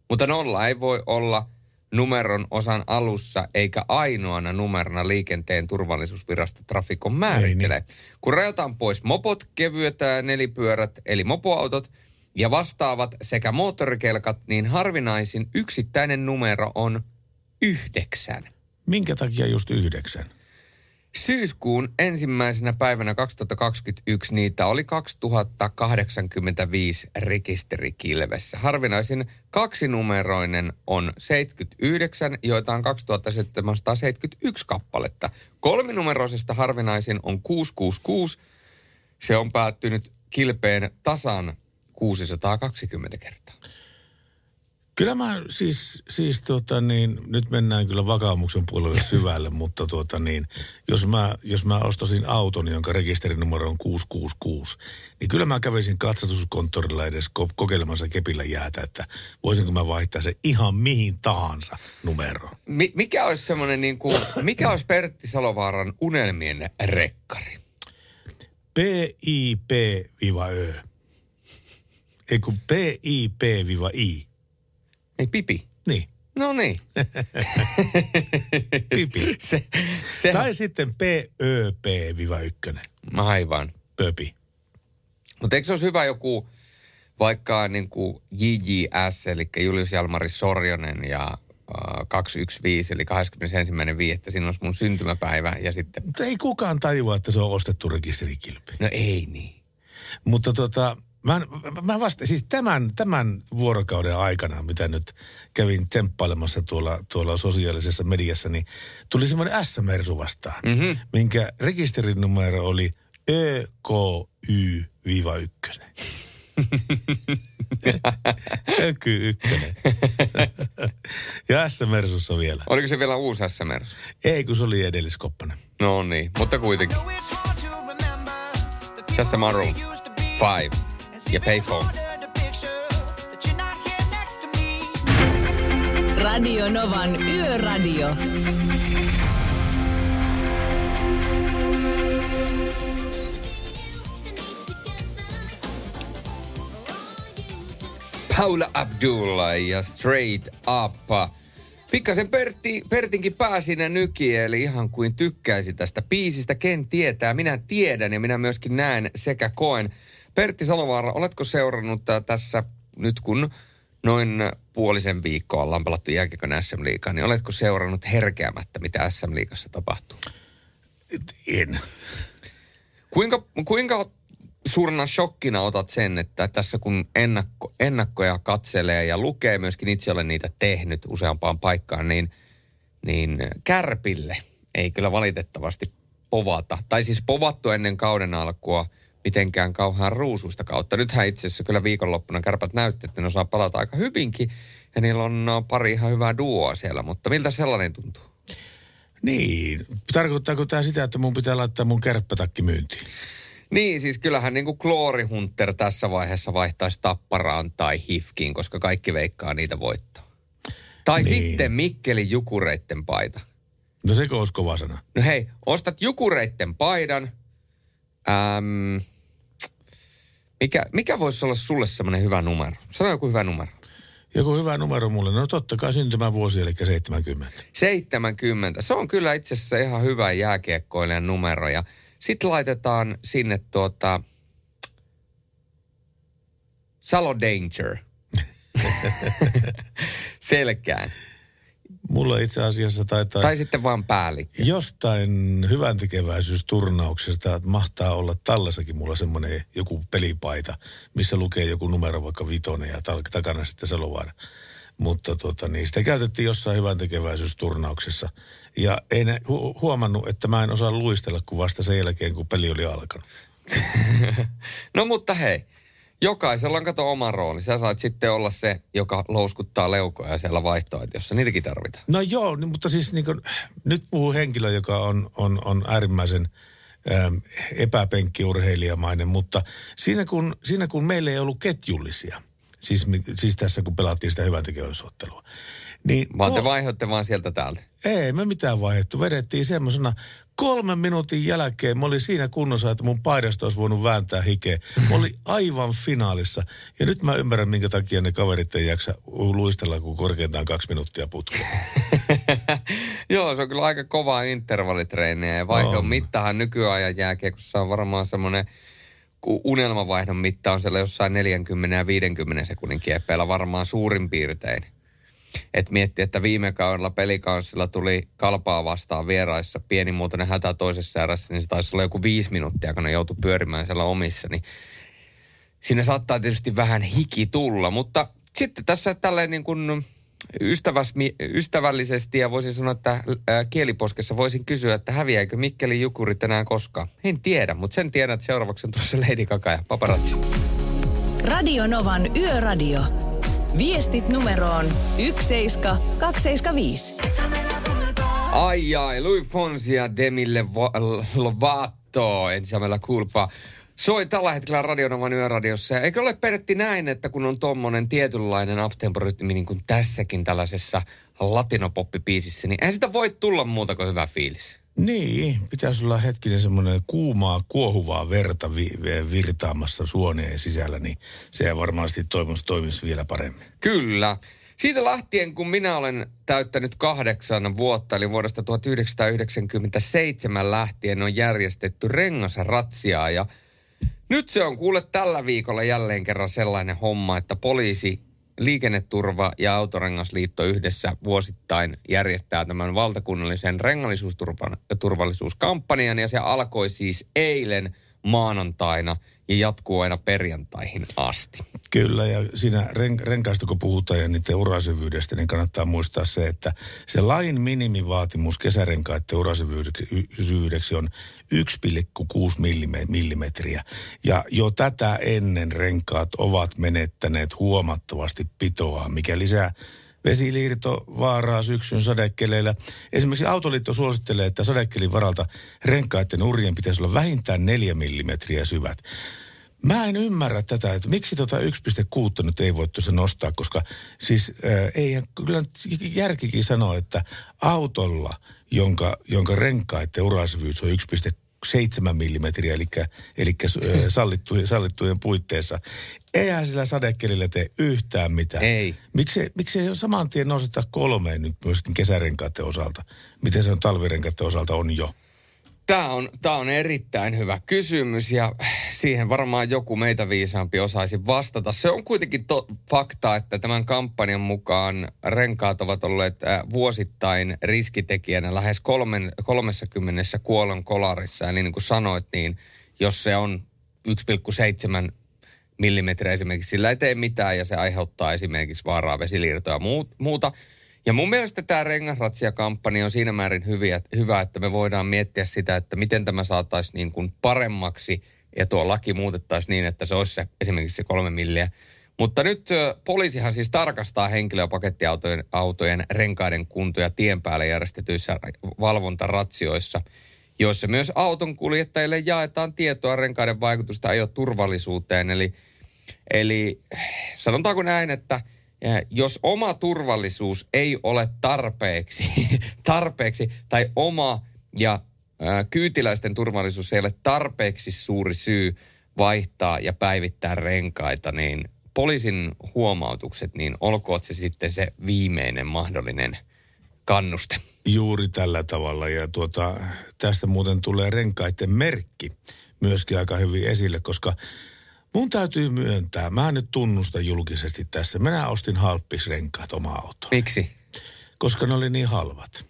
Mutta nolla ei voi olla numeron osan alussa eikä ainoana numerona liikenteen turvallisuusvirasto Trafikon määrittelee. Niin. Kun rajoitetaan pois mopot, kevyet nelipyörät eli mopoautot ja vastaavat sekä moottorikelkat, niin harvinaisin yksittäinen numero on yhdeksän. Minkä takia just yhdeksän? Syyskuun ensimmäisenä päivänä 2021 niitä oli 2085 rekisterikilvessä. Harvinaisin kaksinumeroinen on 79, joita on 2771 kappaletta. Kolminumeroisesta harvinaisin on 666. Se on päättynyt kilpeen tasan 620 kertaa. Kyllä mä siis, siis tota niin, nyt mennään kyllä vakaumuksen puolelle syvälle, mutta tuota niin, jos mä, jos mä ostasin auton, jonka rekisterinumero on 666, niin kyllä mä kävisin katsastuskonttorilla edes ko- kokeilemassa kepillä jäätä, että voisinko mä vaihtaa se ihan mihin tahansa numeroon. Mi- mikä olisi semmoinen niin kuin, mikä olisi Pertti Salovaaran unelmien rekkari? PIP-Ö. Ei kun PIP-I. Ei pipi. Niin. No niin. Pipi. se, se... Tai sitten PÖP-1. Aivan. Pöpi. Mutta eikö se olisi hyvä joku vaikka niin kuin JJS, eli Julius Jalmari Sorjonen ja äh, 215, eli 21.5. Siinä olisi mun syntymäpäivä ja sitten... Mutta ei kukaan tajua, että se on ostettu rekisterikilpi. No ei niin. Mutta tota, mä, mä vasta, siis tämän, tämän vuorokauden aikana, mitä nyt kävin tsemppailemassa tuolla, tuolla sosiaalisessa mediassa, niin tuli semmoinen S-mersu vastaan, mm-hmm. minkä rekisterinumero oli ÖKY-1. Öky ykkönen. ja S-mersussa vielä. Oliko se vielä uusi S-mersu? Ei, kun se oli edelliskoppainen. No niin, mutta kuitenkin. Tässä Maroon 5 ja Payphone. Radio Novan Yöradio. Paula Abdullah ja Straight Up. Pikkasen Pertti, Pertinkin pää siinä nyki, eli ihan kuin tykkäisi tästä biisistä. Ken tietää, minä tiedän ja minä myöskin näen sekä koen. Pertti Salovaara, oletko seurannut tässä nyt kun noin puolisen viikkoa ollaan pelattu jääkiekon SM Liigaa, niin oletko seurannut herkeämättä, mitä SM Liigassa tapahtuu? En. Kuinka, kuinka suurena shokkina otat sen, että tässä kun ennakko, ennakkoja katselee ja lukee, myöskin itse olen niitä tehnyt useampaan paikkaan, niin, niin kärpille ei kyllä valitettavasti povata. Tai siis povattu ennen kauden alkua mitenkään kauhean ruusuista kautta. Nythän itse asiassa kyllä viikonloppuna kärpät näytti, että ne osaa palata aika hyvinkin. Ja niillä on no, pari ihan hyvää duoa siellä, mutta miltä sellainen tuntuu? Niin, tarkoittaako tämä sitä, että mun pitää laittaa mun kärppätakki myyntiin? Niin, siis kyllähän niin kuin Glory Hunter tässä vaiheessa vaihtaisi Tapparaan tai Hifkiin, koska kaikki veikkaa niitä voittoa. Tai niin. sitten Mikkeli Jukureitten paita. No se olisi kova sana. No hei, ostat Jukureitten paidan. Ähm, mikä, mikä voisi olla sulle semmoinen hyvä numero? Sano joku hyvä numero. Joku hyvä numero mulle. No totta kai syntymävuosi, eli 70. 70. Se on kyllä itse asiassa ihan hyvä jääkiekkoilijan numero. Ja sitten laitetaan sinne tuota Salo Danger. Selkään. Mulla itse asiassa taitaa... Tai sitten vaan päällikkö. Jostain hyvän tekeväisyysturnauksesta mahtaa olla tallassakin mulla semmoinen joku pelipaita, missä lukee joku numero, vaikka vitonen ja tal- takana sitten Salovaara. Mutta tota, niin, sitä käytettiin jossain hyvän tekeväisyysturnauksessa. Ja ei ne hu- huomannut, että mä en osaa luistella kuin vasta sen jälkeen, kun peli oli alkanut. no mutta hei, jokaisella on kato oma rooli. Sä saat sitten olla se, joka louskuttaa leukoja siellä vaihtoehtoissa. Niitäkin tarvitaan. No joo, niin, mutta siis niin kun, nyt puhuu henkilö, joka on, on, on äärimmäisen ähm, epäpenkkiurheilijamainen, mutta siinä kun, siinä kun meillä ei ollut ketjullisia, siis, siis tässä kun pelattiin sitä hyvän tekeväisyysottelua, niin... Vaan te vaihoitte vaan sieltä täältä. Ei me mitään vaihdettu. Vedettiin semmoisena kolmen minuutin jälkeen. Mä olin siinä kunnossa, että mun paidasta olisi voinut vääntää hikeä. Mä olin aivan finaalissa. Ja nyt mä ymmärrän, minkä takia ne kaverit ei jaksa luistella, kun korkeintaan kaksi minuuttia putkeen. Joo, se on kyllä aika kovaa intervallitreeniä ja vaihdon On. mittahan nykyajan jääkiekossa on varmaan semmoinen unelmavaihdon mitta on siellä jossain 40 ja 50 sekunnin kieppeillä varmaan suurin piirtein. Et mietti, että viime kaudella pelikanssilla tuli kalpaa vastaan vieraissa pienimuotoinen hätä toisessa erässä, niin se taisi olla joku viisi minuuttia, kun ne joutui pyörimään siellä omissa, niin siinä saattaa tietysti vähän hiki tulla, mutta sitten tässä tälleen niin kuin ystävällisesti ja voisin sanoa, että kieliposkessa voisin kysyä, että häviääkö Mikkeli Jukurit enää koskaan? En tiedä, mutta sen tiedän, että seuraavaksi on tuossa Lady Gaga ja paparazzi. Radio Novan Yöradio. Viestit numeroon 17275. Ai ai, Louis Fonsi ja Demi Levo- Lovato, ensimmäisellä kulpaa. Soi tällä hetkellä Radionovan yöradiossa. Eikö ole perätti näin, että kun on tommonen tietynlainen uptempo-rytmi niin kuin tässäkin tällaisessa latinopoppipiisissä, niin ei sitä voi tulla muuta kuin hyvä fiilis. Niin, pitäisi olla hetkinen semmoinen kuumaa, kuohuvaa verta vi- vi- virtaamassa suoneen sisällä, niin se varmasti toimisi, toimisi vielä paremmin. Kyllä. Siitä lähtien, kun minä olen täyttänyt kahdeksan vuotta, eli vuodesta 1997 lähtien on järjestetty rengasratsiaa ja nyt se on kuule tällä viikolla jälleen kerran sellainen homma, että poliisi, liikenneturva ja autorengasliitto yhdessä vuosittain järjestää tämän valtakunnallisen rengallisuusturvallisuuskampanjan ja se alkoi siis eilen maanantaina ja jatkuu aina perjantaihin asti. Kyllä, ja siinä ren, renkaista kun puhutaan ja niiden urasyvyydestä, niin kannattaa muistaa se, että se lain minimivaatimus kesärenkaiden urasyvyydeksi on 1,6 millime- millimetriä. Ja jo tätä ennen renkaat ovat menettäneet huomattavasti pitoa, mikä lisää vesiliirto vaaraa syksyn sadekeleillä. Esimerkiksi Autoliitto suosittelee, että sadekelin varalta renkaiden urien pitäisi olla vähintään 4 millimetriä syvät. Mä en ymmärrä tätä, että miksi tota 1,6 nyt ei voi tuossa nostaa, koska siis äh, ei kyllä järkikin sanoo, että autolla, jonka, jonka renkaiden urasyvyys on 1,7 millimetriä, eli, eli äh, sallittujen, sallittujen puitteissa, eihän sillä sadekelillä tee yhtään mitään. Ei. Miksi, miksi ei saman tien nosteta kolmeen nyt myöskin kesärenkaiden osalta? Miten se on talvirenkaiden osalta on jo? Tämä on, tämä on erittäin hyvä kysymys ja siihen varmaan joku meitä viisaampi osaisi vastata. Se on kuitenkin to, fakta, että tämän kampanjan mukaan renkaat ovat olleet äh, vuosittain riskitekijänä lähes kolmen, 30 kuollon kolarissa. Eli niin kuin sanoit, niin jos se on 1,7 millimetriä esimerkiksi, sillä ei tee mitään ja se aiheuttaa esimerkiksi vaaraa vesiliirtoa ja muuta. Ja mun mielestä tämä rengasratsia-kampanja on siinä määrin hyviä, hyvä, että me voidaan miettiä sitä, että miten tämä saataisiin niin kuin paremmaksi ja tuo laki muutettaisiin niin, että se olisi se, esimerkiksi se kolme milliä. Mutta nyt poliisihan siis tarkastaa henkilö- ja pakettiautojen autojen renkaiden kuntoja tien päälle järjestetyissä valvontaratsioissa, joissa myös auton kuljettajille jaetaan tietoa renkaiden vaikutusta ajoturvallisuuteen. Eli, eli sanotaanko näin, että – ja jos oma turvallisuus ei ole tarpeeksi, tarpeeksi tai oma ja ää, kyytiläisten turvallisuus ei ole tarpeeksi suuri syy vaihtaa ja päivittää renkaita, niin poliisin huomautukset, niin olkoot se sitten se viimeinen mahdollinen kannuste. Juuri tällä tavalla ja tuota, tästä muuten tulee renkaiden merkki myöskin aika hyvin esille, koska Mun täytyy myöntää, mä nyt tunnusta julkisesti tässä. Minä ostin halppisrenkaat oma auto. Miksi? Koska ne oli niin halvat.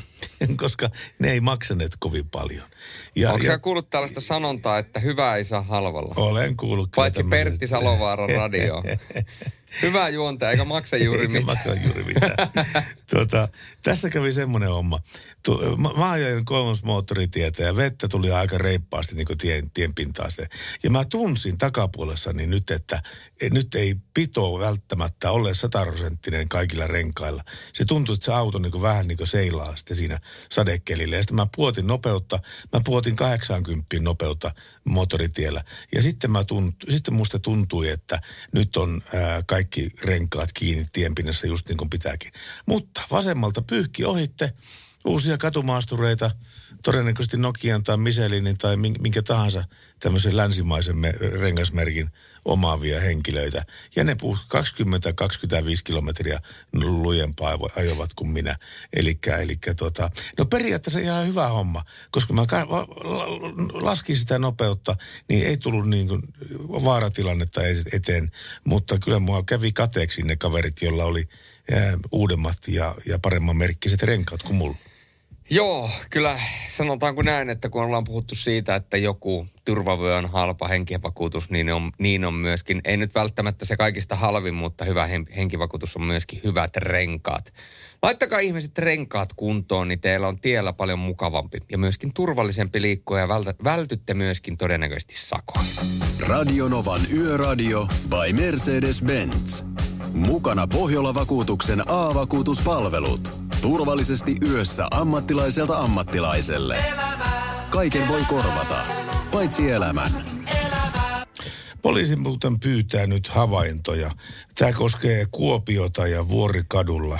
Koska ne ei maksaneet kovin paljon. Ja, Onko ja... kuullut tällaista sanontaa, että hyvä ei saa halvalla? Olen kuullut. Paitsi Pertti Salovaaran radio. Hyvä juonta, eikä maksa juuri eikä mitään. maksa juuri mitään. tuota, tässä kävi semmoinen homma. Tu, mä, mä ajoin kolmas moottoritietä ja vettä tuli aika reippaasti niin kuin tien, tien pintaan Ja mä tunsin takapuolessani nyt, että et, nyt ei pito välttämättä ole sataprosenttinen kaikilla renkailla. Se tuntui, että se auto niin kuin vähän niin kuin seilaa sitten siinä sadekelillä. Ja sitten mä puotin nopeutta. Mä puotin 80 nopeutta moottoritiellä. Ja sitten, mä tunt, sitten musta tuntui, että nyt on ää, kaikki renkaat kiinni tienpinnassa just niin kuin pitääkin. Mutta vasemmalta pyyhki ohitte uusia katumaastureita, todennäköisesti Nokian tai Michelinin tai minkä tahansa tämmöisen länsimaisen me, rengasmerkin omaavia henkilöitä. Ja ne 20-25 kilometriä lujempaa ajoivat kuin minä. Elikkä, elikkä tota, no periaatteessa ihan hyvä homma, koska mä laskin sitä nopeutta, niin ei tullut niin kuin vaaratilannetta eteen. Mutta kyllä mua kävi kateeksi ne kaverit, joilla oli uudemmat ja, ja paremman merkkiset renkaat kuin mulla. Joo, kyllä sanotaanko näin, että kun ollaan puhuttu siitä, että joku turvavyö on halpa henkivakuutus, niin on, niin on myöskin, ei nyt välttämättä se kaikista halvin, mutta hyvä henkivakuutus on myöskin hyvät renkaat. Laittakaa ihmiset renkaat kuntoon, niin teillä on tiellä paljon mukavampi ja myöskin turvallisempi liikkua ja vältä, vältytte myöskin todennäköisesti sakoon. Radio Novan Yöradio by Mercedes-Benz. Mukana Pohjola-vakuutuksen A-vakuutuspalvelut. Turvallisesti yössä ammattilaiselta ammattilaiselle. Kaiken voi korvata, paitsi elämän. Poliisi muuten pyytää nyt havaintoja. Tämä koskee Kuopiota ja Vuorikadulla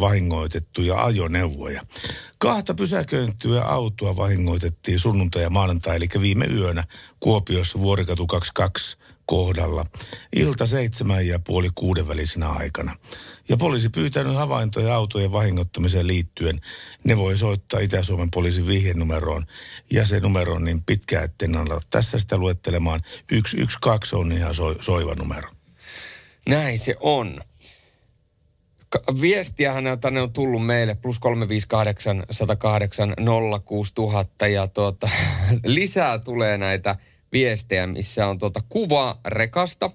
vahingoitettuja ajoneuvoja. Kahta pysäköintyä autoa vahingoitettiin sunnuntai ja maanantai, eli viime yönä Kuopiossa Vuorikatu 22 kohdalla. Ilta seitsemän ja puoli kuuden välisenä aikana. Ja poliisi pyytänyt havaintoja autojen vahingoittamiseen liittyen. Ne voi soittaa Itä-Suomen poliisin vihjenumeroon. Ja se numero on niin pitkä, että en ala tässä sitä luettelemaan. 112 on ihan so, soiva numero. Näin se on. Viestiähän on tänne on tullut meille, plus 358 108 06000 ja tuota, lisää tulee näitä viestejä, missä on tuota kuva rekasta.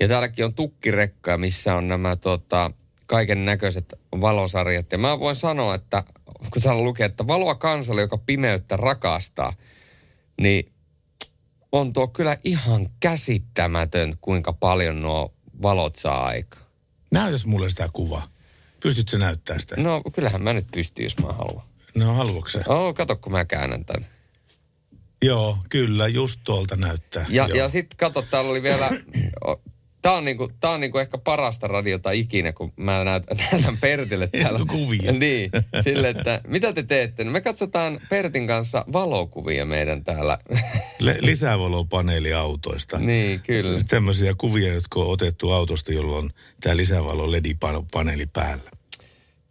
Ja täälläkin on tukkirekka, missä on nämä tuota, kaiken näköiset valosarjat. Ja mä voin sanoa, että kun täällä lukee, että valoa kansalle, joka pimeyttä rakastaa, niin on tuo kyllä ihan käsittämätön, kuinka paljon nuo valot saa aikaa. Näytäs mulle sitä kuvaa. Pystytkö näyttää sitä? No kyllähän mä nyt pystyn, jos mä haluan. No haluatko? Oh, kato kun mä käännän tän. Joo, kyllä, just tuolta näyttää. Ja, Joo. ja sitten kato, täällä oli vielä, tää on, niinku, tää on niinku ehkä parasta radiota ikinä, kun mä näytän, näytän Pertille täällä. Kuvia. niin, sille, että mitä te teette? No me katsotaan Pertin kanssa valokuvia meidän täällä. Le- lisävalopaneeliautoista. niin, kyllä. Tämmöisiä kuvia, jotka on otettu autosta, jolla on tämä lisävalo LED-paneeli päällä.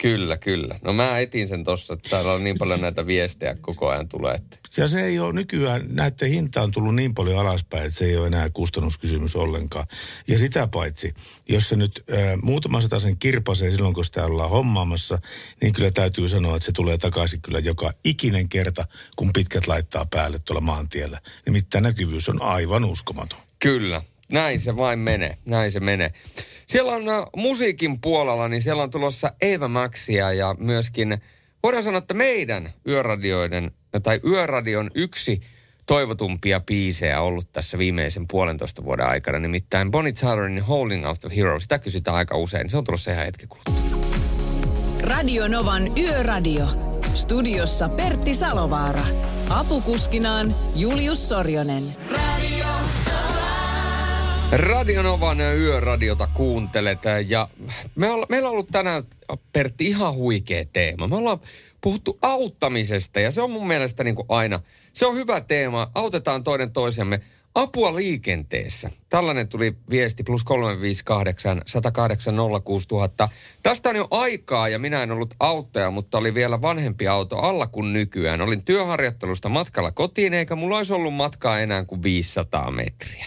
Kyllä, kyllä. No mä etin sen tossa, että täällä on niin paljon näitä viestejä koko ajan tulee. Että... Ja se ei ole nykyään, näiden hinta on tullut niin paljon alaspäin, että se ei ole enää kustannuskysymys ollenkaan. Ja sitä paitsi, jos se nyt äh, muutama sata sen kirpasee silloin, kun sitä ollaan hommaamassa, niin kyllä täytyy sanoa, että se tulee takaisin kyllä joka ikinen kerta, kun pitkät laittaa päälle tuolla maantiellä. Nimittäin näkyvyys on aivan uskomaton. Kyllä, näin se vain menee, näin se menee. Siellä on äh, musiikin puolella, niin siellä on tulossa Eva Maxia ja myöskin, voidaan sanoa, että meidän yöradioiden, tai yöradion yksi toivotumpia biisejä ollut tässä viimeisen puolentoista vuoden aikana. Nimittäin Bonnie Tylerin Holding Out the Hero. Sitä kysytään aika usein. Se on tulossa ihan hetken kuluttua. Radio Novan Yöradio. Studiossa Pertti Salovaara. Apukuskinaan Julius Sorjonen. Radionovan yöradiota kuuntelet ja me olla, meillä on ollut tänään, Pertti, ihan huikea teema. Me ollaan puhuttu auttamisesta ja se on mun mielestä niin kuin aina, se on hyvä teema. Autetaan toinen toisemme. Apua liikenteessä. Tällainen tuli viesti plus 358 108 06000. Tästä on jo aikaa ja minä en ollut auttaja, mutta oli vielä vanhempi auto alla kuin nykyään. Olin työharjoittelusta matkalla kotiin eikä mulla olisi ollut matkaa enää kuin 500 metriä.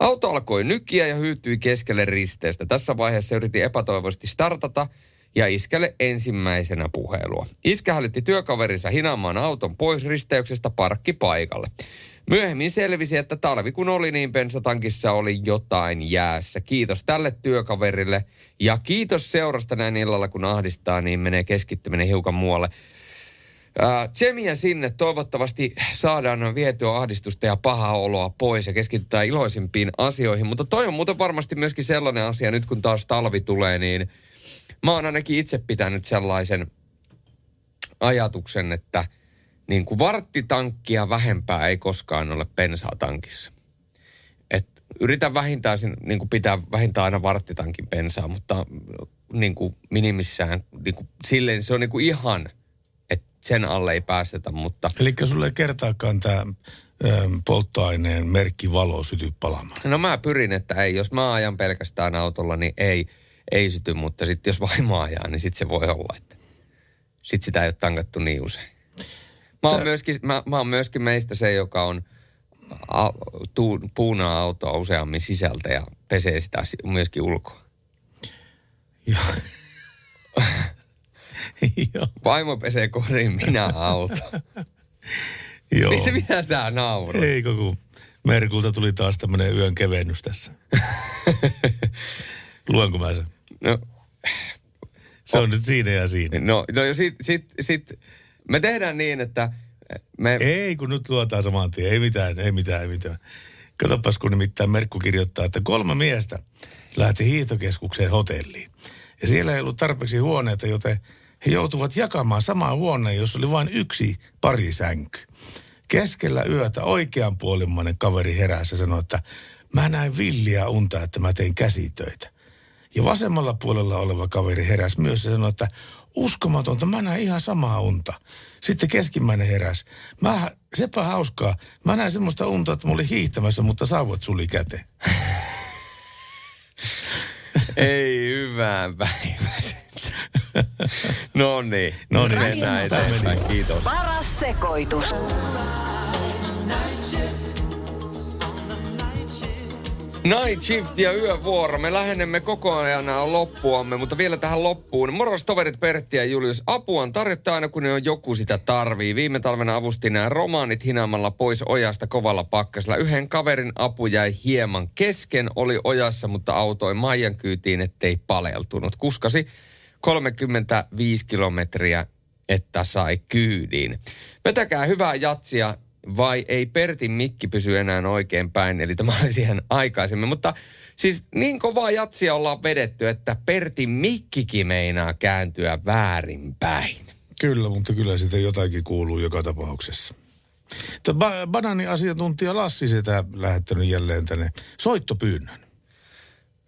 Auto alkoi nykiä ja hyytyi keskelle risteestä. Tässä vaiheessa yritin epätoivoisesti startata ja iskelle ensimmäisenä puhelua. Iskä hälytti työkaverinsa hinaamaan auton pois risteyksestä parkkipaikalle. Myöhemmin selvisi, että talvi kun oli, niin bensatankissa oli jotain jäässä. Kiitos tälle työkaverille ja kiitos seurasta näin illalla, kun ahdistaa, niin menee keskittyminen hiukan muualle. Tsemiä sinne toivottavasti saadaan vietyä ahdistusta ja pahaa oloa pois ja keskitytään iloisimpiin asioihin. Mutta toi on muuten varmasti myöskin sellainen asia, nyt kun taas talvi tulee, niin mä oon ainakin itse pitänyt sellaisen ajatuksen, että niin kuin varttitankkia vähempää ei koskaan ole bensaa tankissa. Et yritän vähintään niin kuin pitää vähintään aina varttitankin bensaa, mutta niin kuin minimissään, niin kuin, silleen se on niin kuin ihan, sen alle ei päästetä, mutta... Eli sulle ei kertaakaan tämä polttoaineen merkki valo syty palamaan. No mä pyrin, että ei, jos mä ajan pelkästään autolla, niin ei, ei syty, mutta sitten jos vaimo ajaa, niin sitten se voi olla, että sitten sitä ei ole tankattu niin usein. Mä oon, myöskin, mä, mä oon myöskin meistä se, joka on a, tu, puunaa autoa useammin sisältä ja pesee sitä si- myöskin ulkoa. Vaimo pesee koriin, minä auto. Joo. Mitä, mitä sä naurat? Eikö kun Merkulta tuli taas tämmöinen yön kevennys tässä. Luenko mä sen? No. Se on nyt siinä ja siinä. No, no jo sit, sit, sit, me tehdään niin, että me... Ei, kun nyt luotaan saman tien. Ei mitään, ei mitään, ei mitään. Katsopas, kun nimittäin Merkku kirjoittaa, että kolme miestä lähti hiihtokeskukseen hotelliin. Ja siellä ei ollut tarpeeksi huoneita, joten he joutuvat jakamaan samaan huoneen, jossa oli vain yksi parisänky. Keskellä yötä oikeanpuolimmainen kaveri heräsi ja sanoi, että mä näin villiä unta, että mä tein käsitöitä. Ja vasemmalla puolella oleva kaveri heräsi myös ja sanoi, että uskomatonta, mä näin ihan samaa unta. Sitten keskimmäinen heräsi. Mä, sepä hauskaa. Mä näin semmoista unta, että mä olin hiihtämässä, mutta sauvat suli käteen. Ei hyvää päivää. No niin. No niin. Mennään eteenpäin. Kiitos. Paras sekoitus. Night Shift ja yövuoro. Me lähenemme koko ajan loppuamme, mutta vielä tähän loppuun. Moros toverit Pertti ja Julius. Apua on tarjottu aina, kun on joku sitä tarvii. Viime talvena avustin nämä romaanit hinaamalla pois ojasta kovalla pakkasella. Yhden kaverin apu jäi hieman kesken. Oli ojassa, mutta autoi Maijan kyytiin, ettei paleltunut. Kuskasi 35 kilometriä, että sai kyydin. Vetäkää hyvää jatsia vai ei Pertin mikki pysy enää oikein päin, eli tämä oli siihen aikaisemmin. Mutta siis niin kovaa jatsia ollaan vedetty, että Pertin mikkikin meinaa kääntyä väärinpäin. Kyllä, mutta kyllä sitä jotakin kuuluu joka tapauksessa. Ba- Banani-asiantuntija Lassi sitä lähettänyt jälleen tänne soittopyynnön.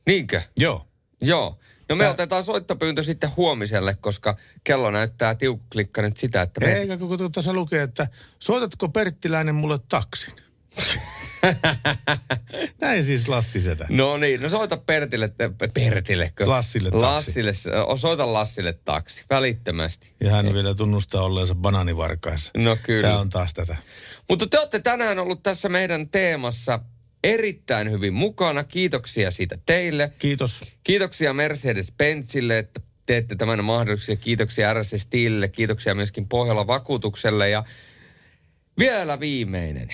Niinkö? Joo. Joo. No me Sä... otetaan soittopyyntö sitten huomiselle, koska kello näyttää tiukklikka nyt sitä, että... Me... Eikä koko tuossa lukee, että soitatko Perttiläinen mulle taksin? Näin siis Lassi setä. No niin, no soita Pertille, Pertille. Lassille taksi. Lassille, soita Lassille taksi, välittömästi. Ja hän Ei. vielä tunnustaa olleensa bananivarkaissa. No kyllä. Tämä on taas tätä. Mutta te olette tänään ollut tässä meidän teemassa erittäin hyvin mukana. Kiitoksia siitä teille. Kiitos. Kiitoksia Mercedes-Benzille, että teette tämän mahdollisuuden. Kiitoksia RS Steelille, kiitoksia myöskin Pohjola Vakuutukselle. Ja vielä viimeinen.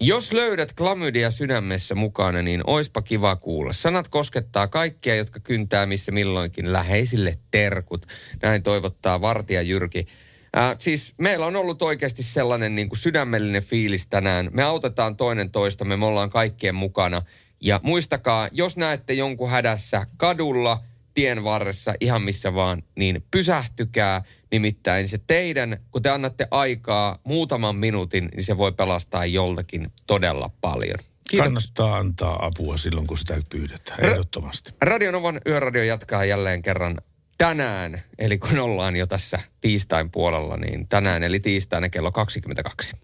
Jos löydät klamydia sydämessä mukana, niin oispa kiva kuulla. Sanat koskettaa kaikkia, jotka kyntää missä milloinkin läheisille terkut. Näin toivottaa Vartija Jyrki. Äh, siis meillä on ollut oikeasti sellainen niin kuin sydämellinen fiilis tänään. Me autetaan toinen toistamme, me ollaan kaikkien mukana. Ja muistakaa, jos näette jonkun hädässä kadulla, tien varressa, ihan missä vaan, niin pysähtykää. Nimittäin se teidän, kun te annatte aikaa muutaman minuutin, niin se voi pelastaa joltakin todella paljon. Kiitos. Kannattaa antaa apua silloin, kun sitä pyydetään, ehdottomasti. Radionovan yöradio jatkaa jälleen kerran tänään, eli kun ollaan jo tässä tiistain puolella, niin tänään eli tiistaina kello 22.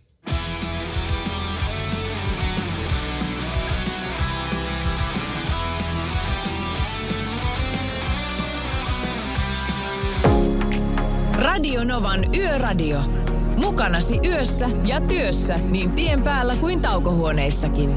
Radio Novan Yöradio. Mukanasi yössä ja työssä niin tien päällä kuin taukohuoneissakin.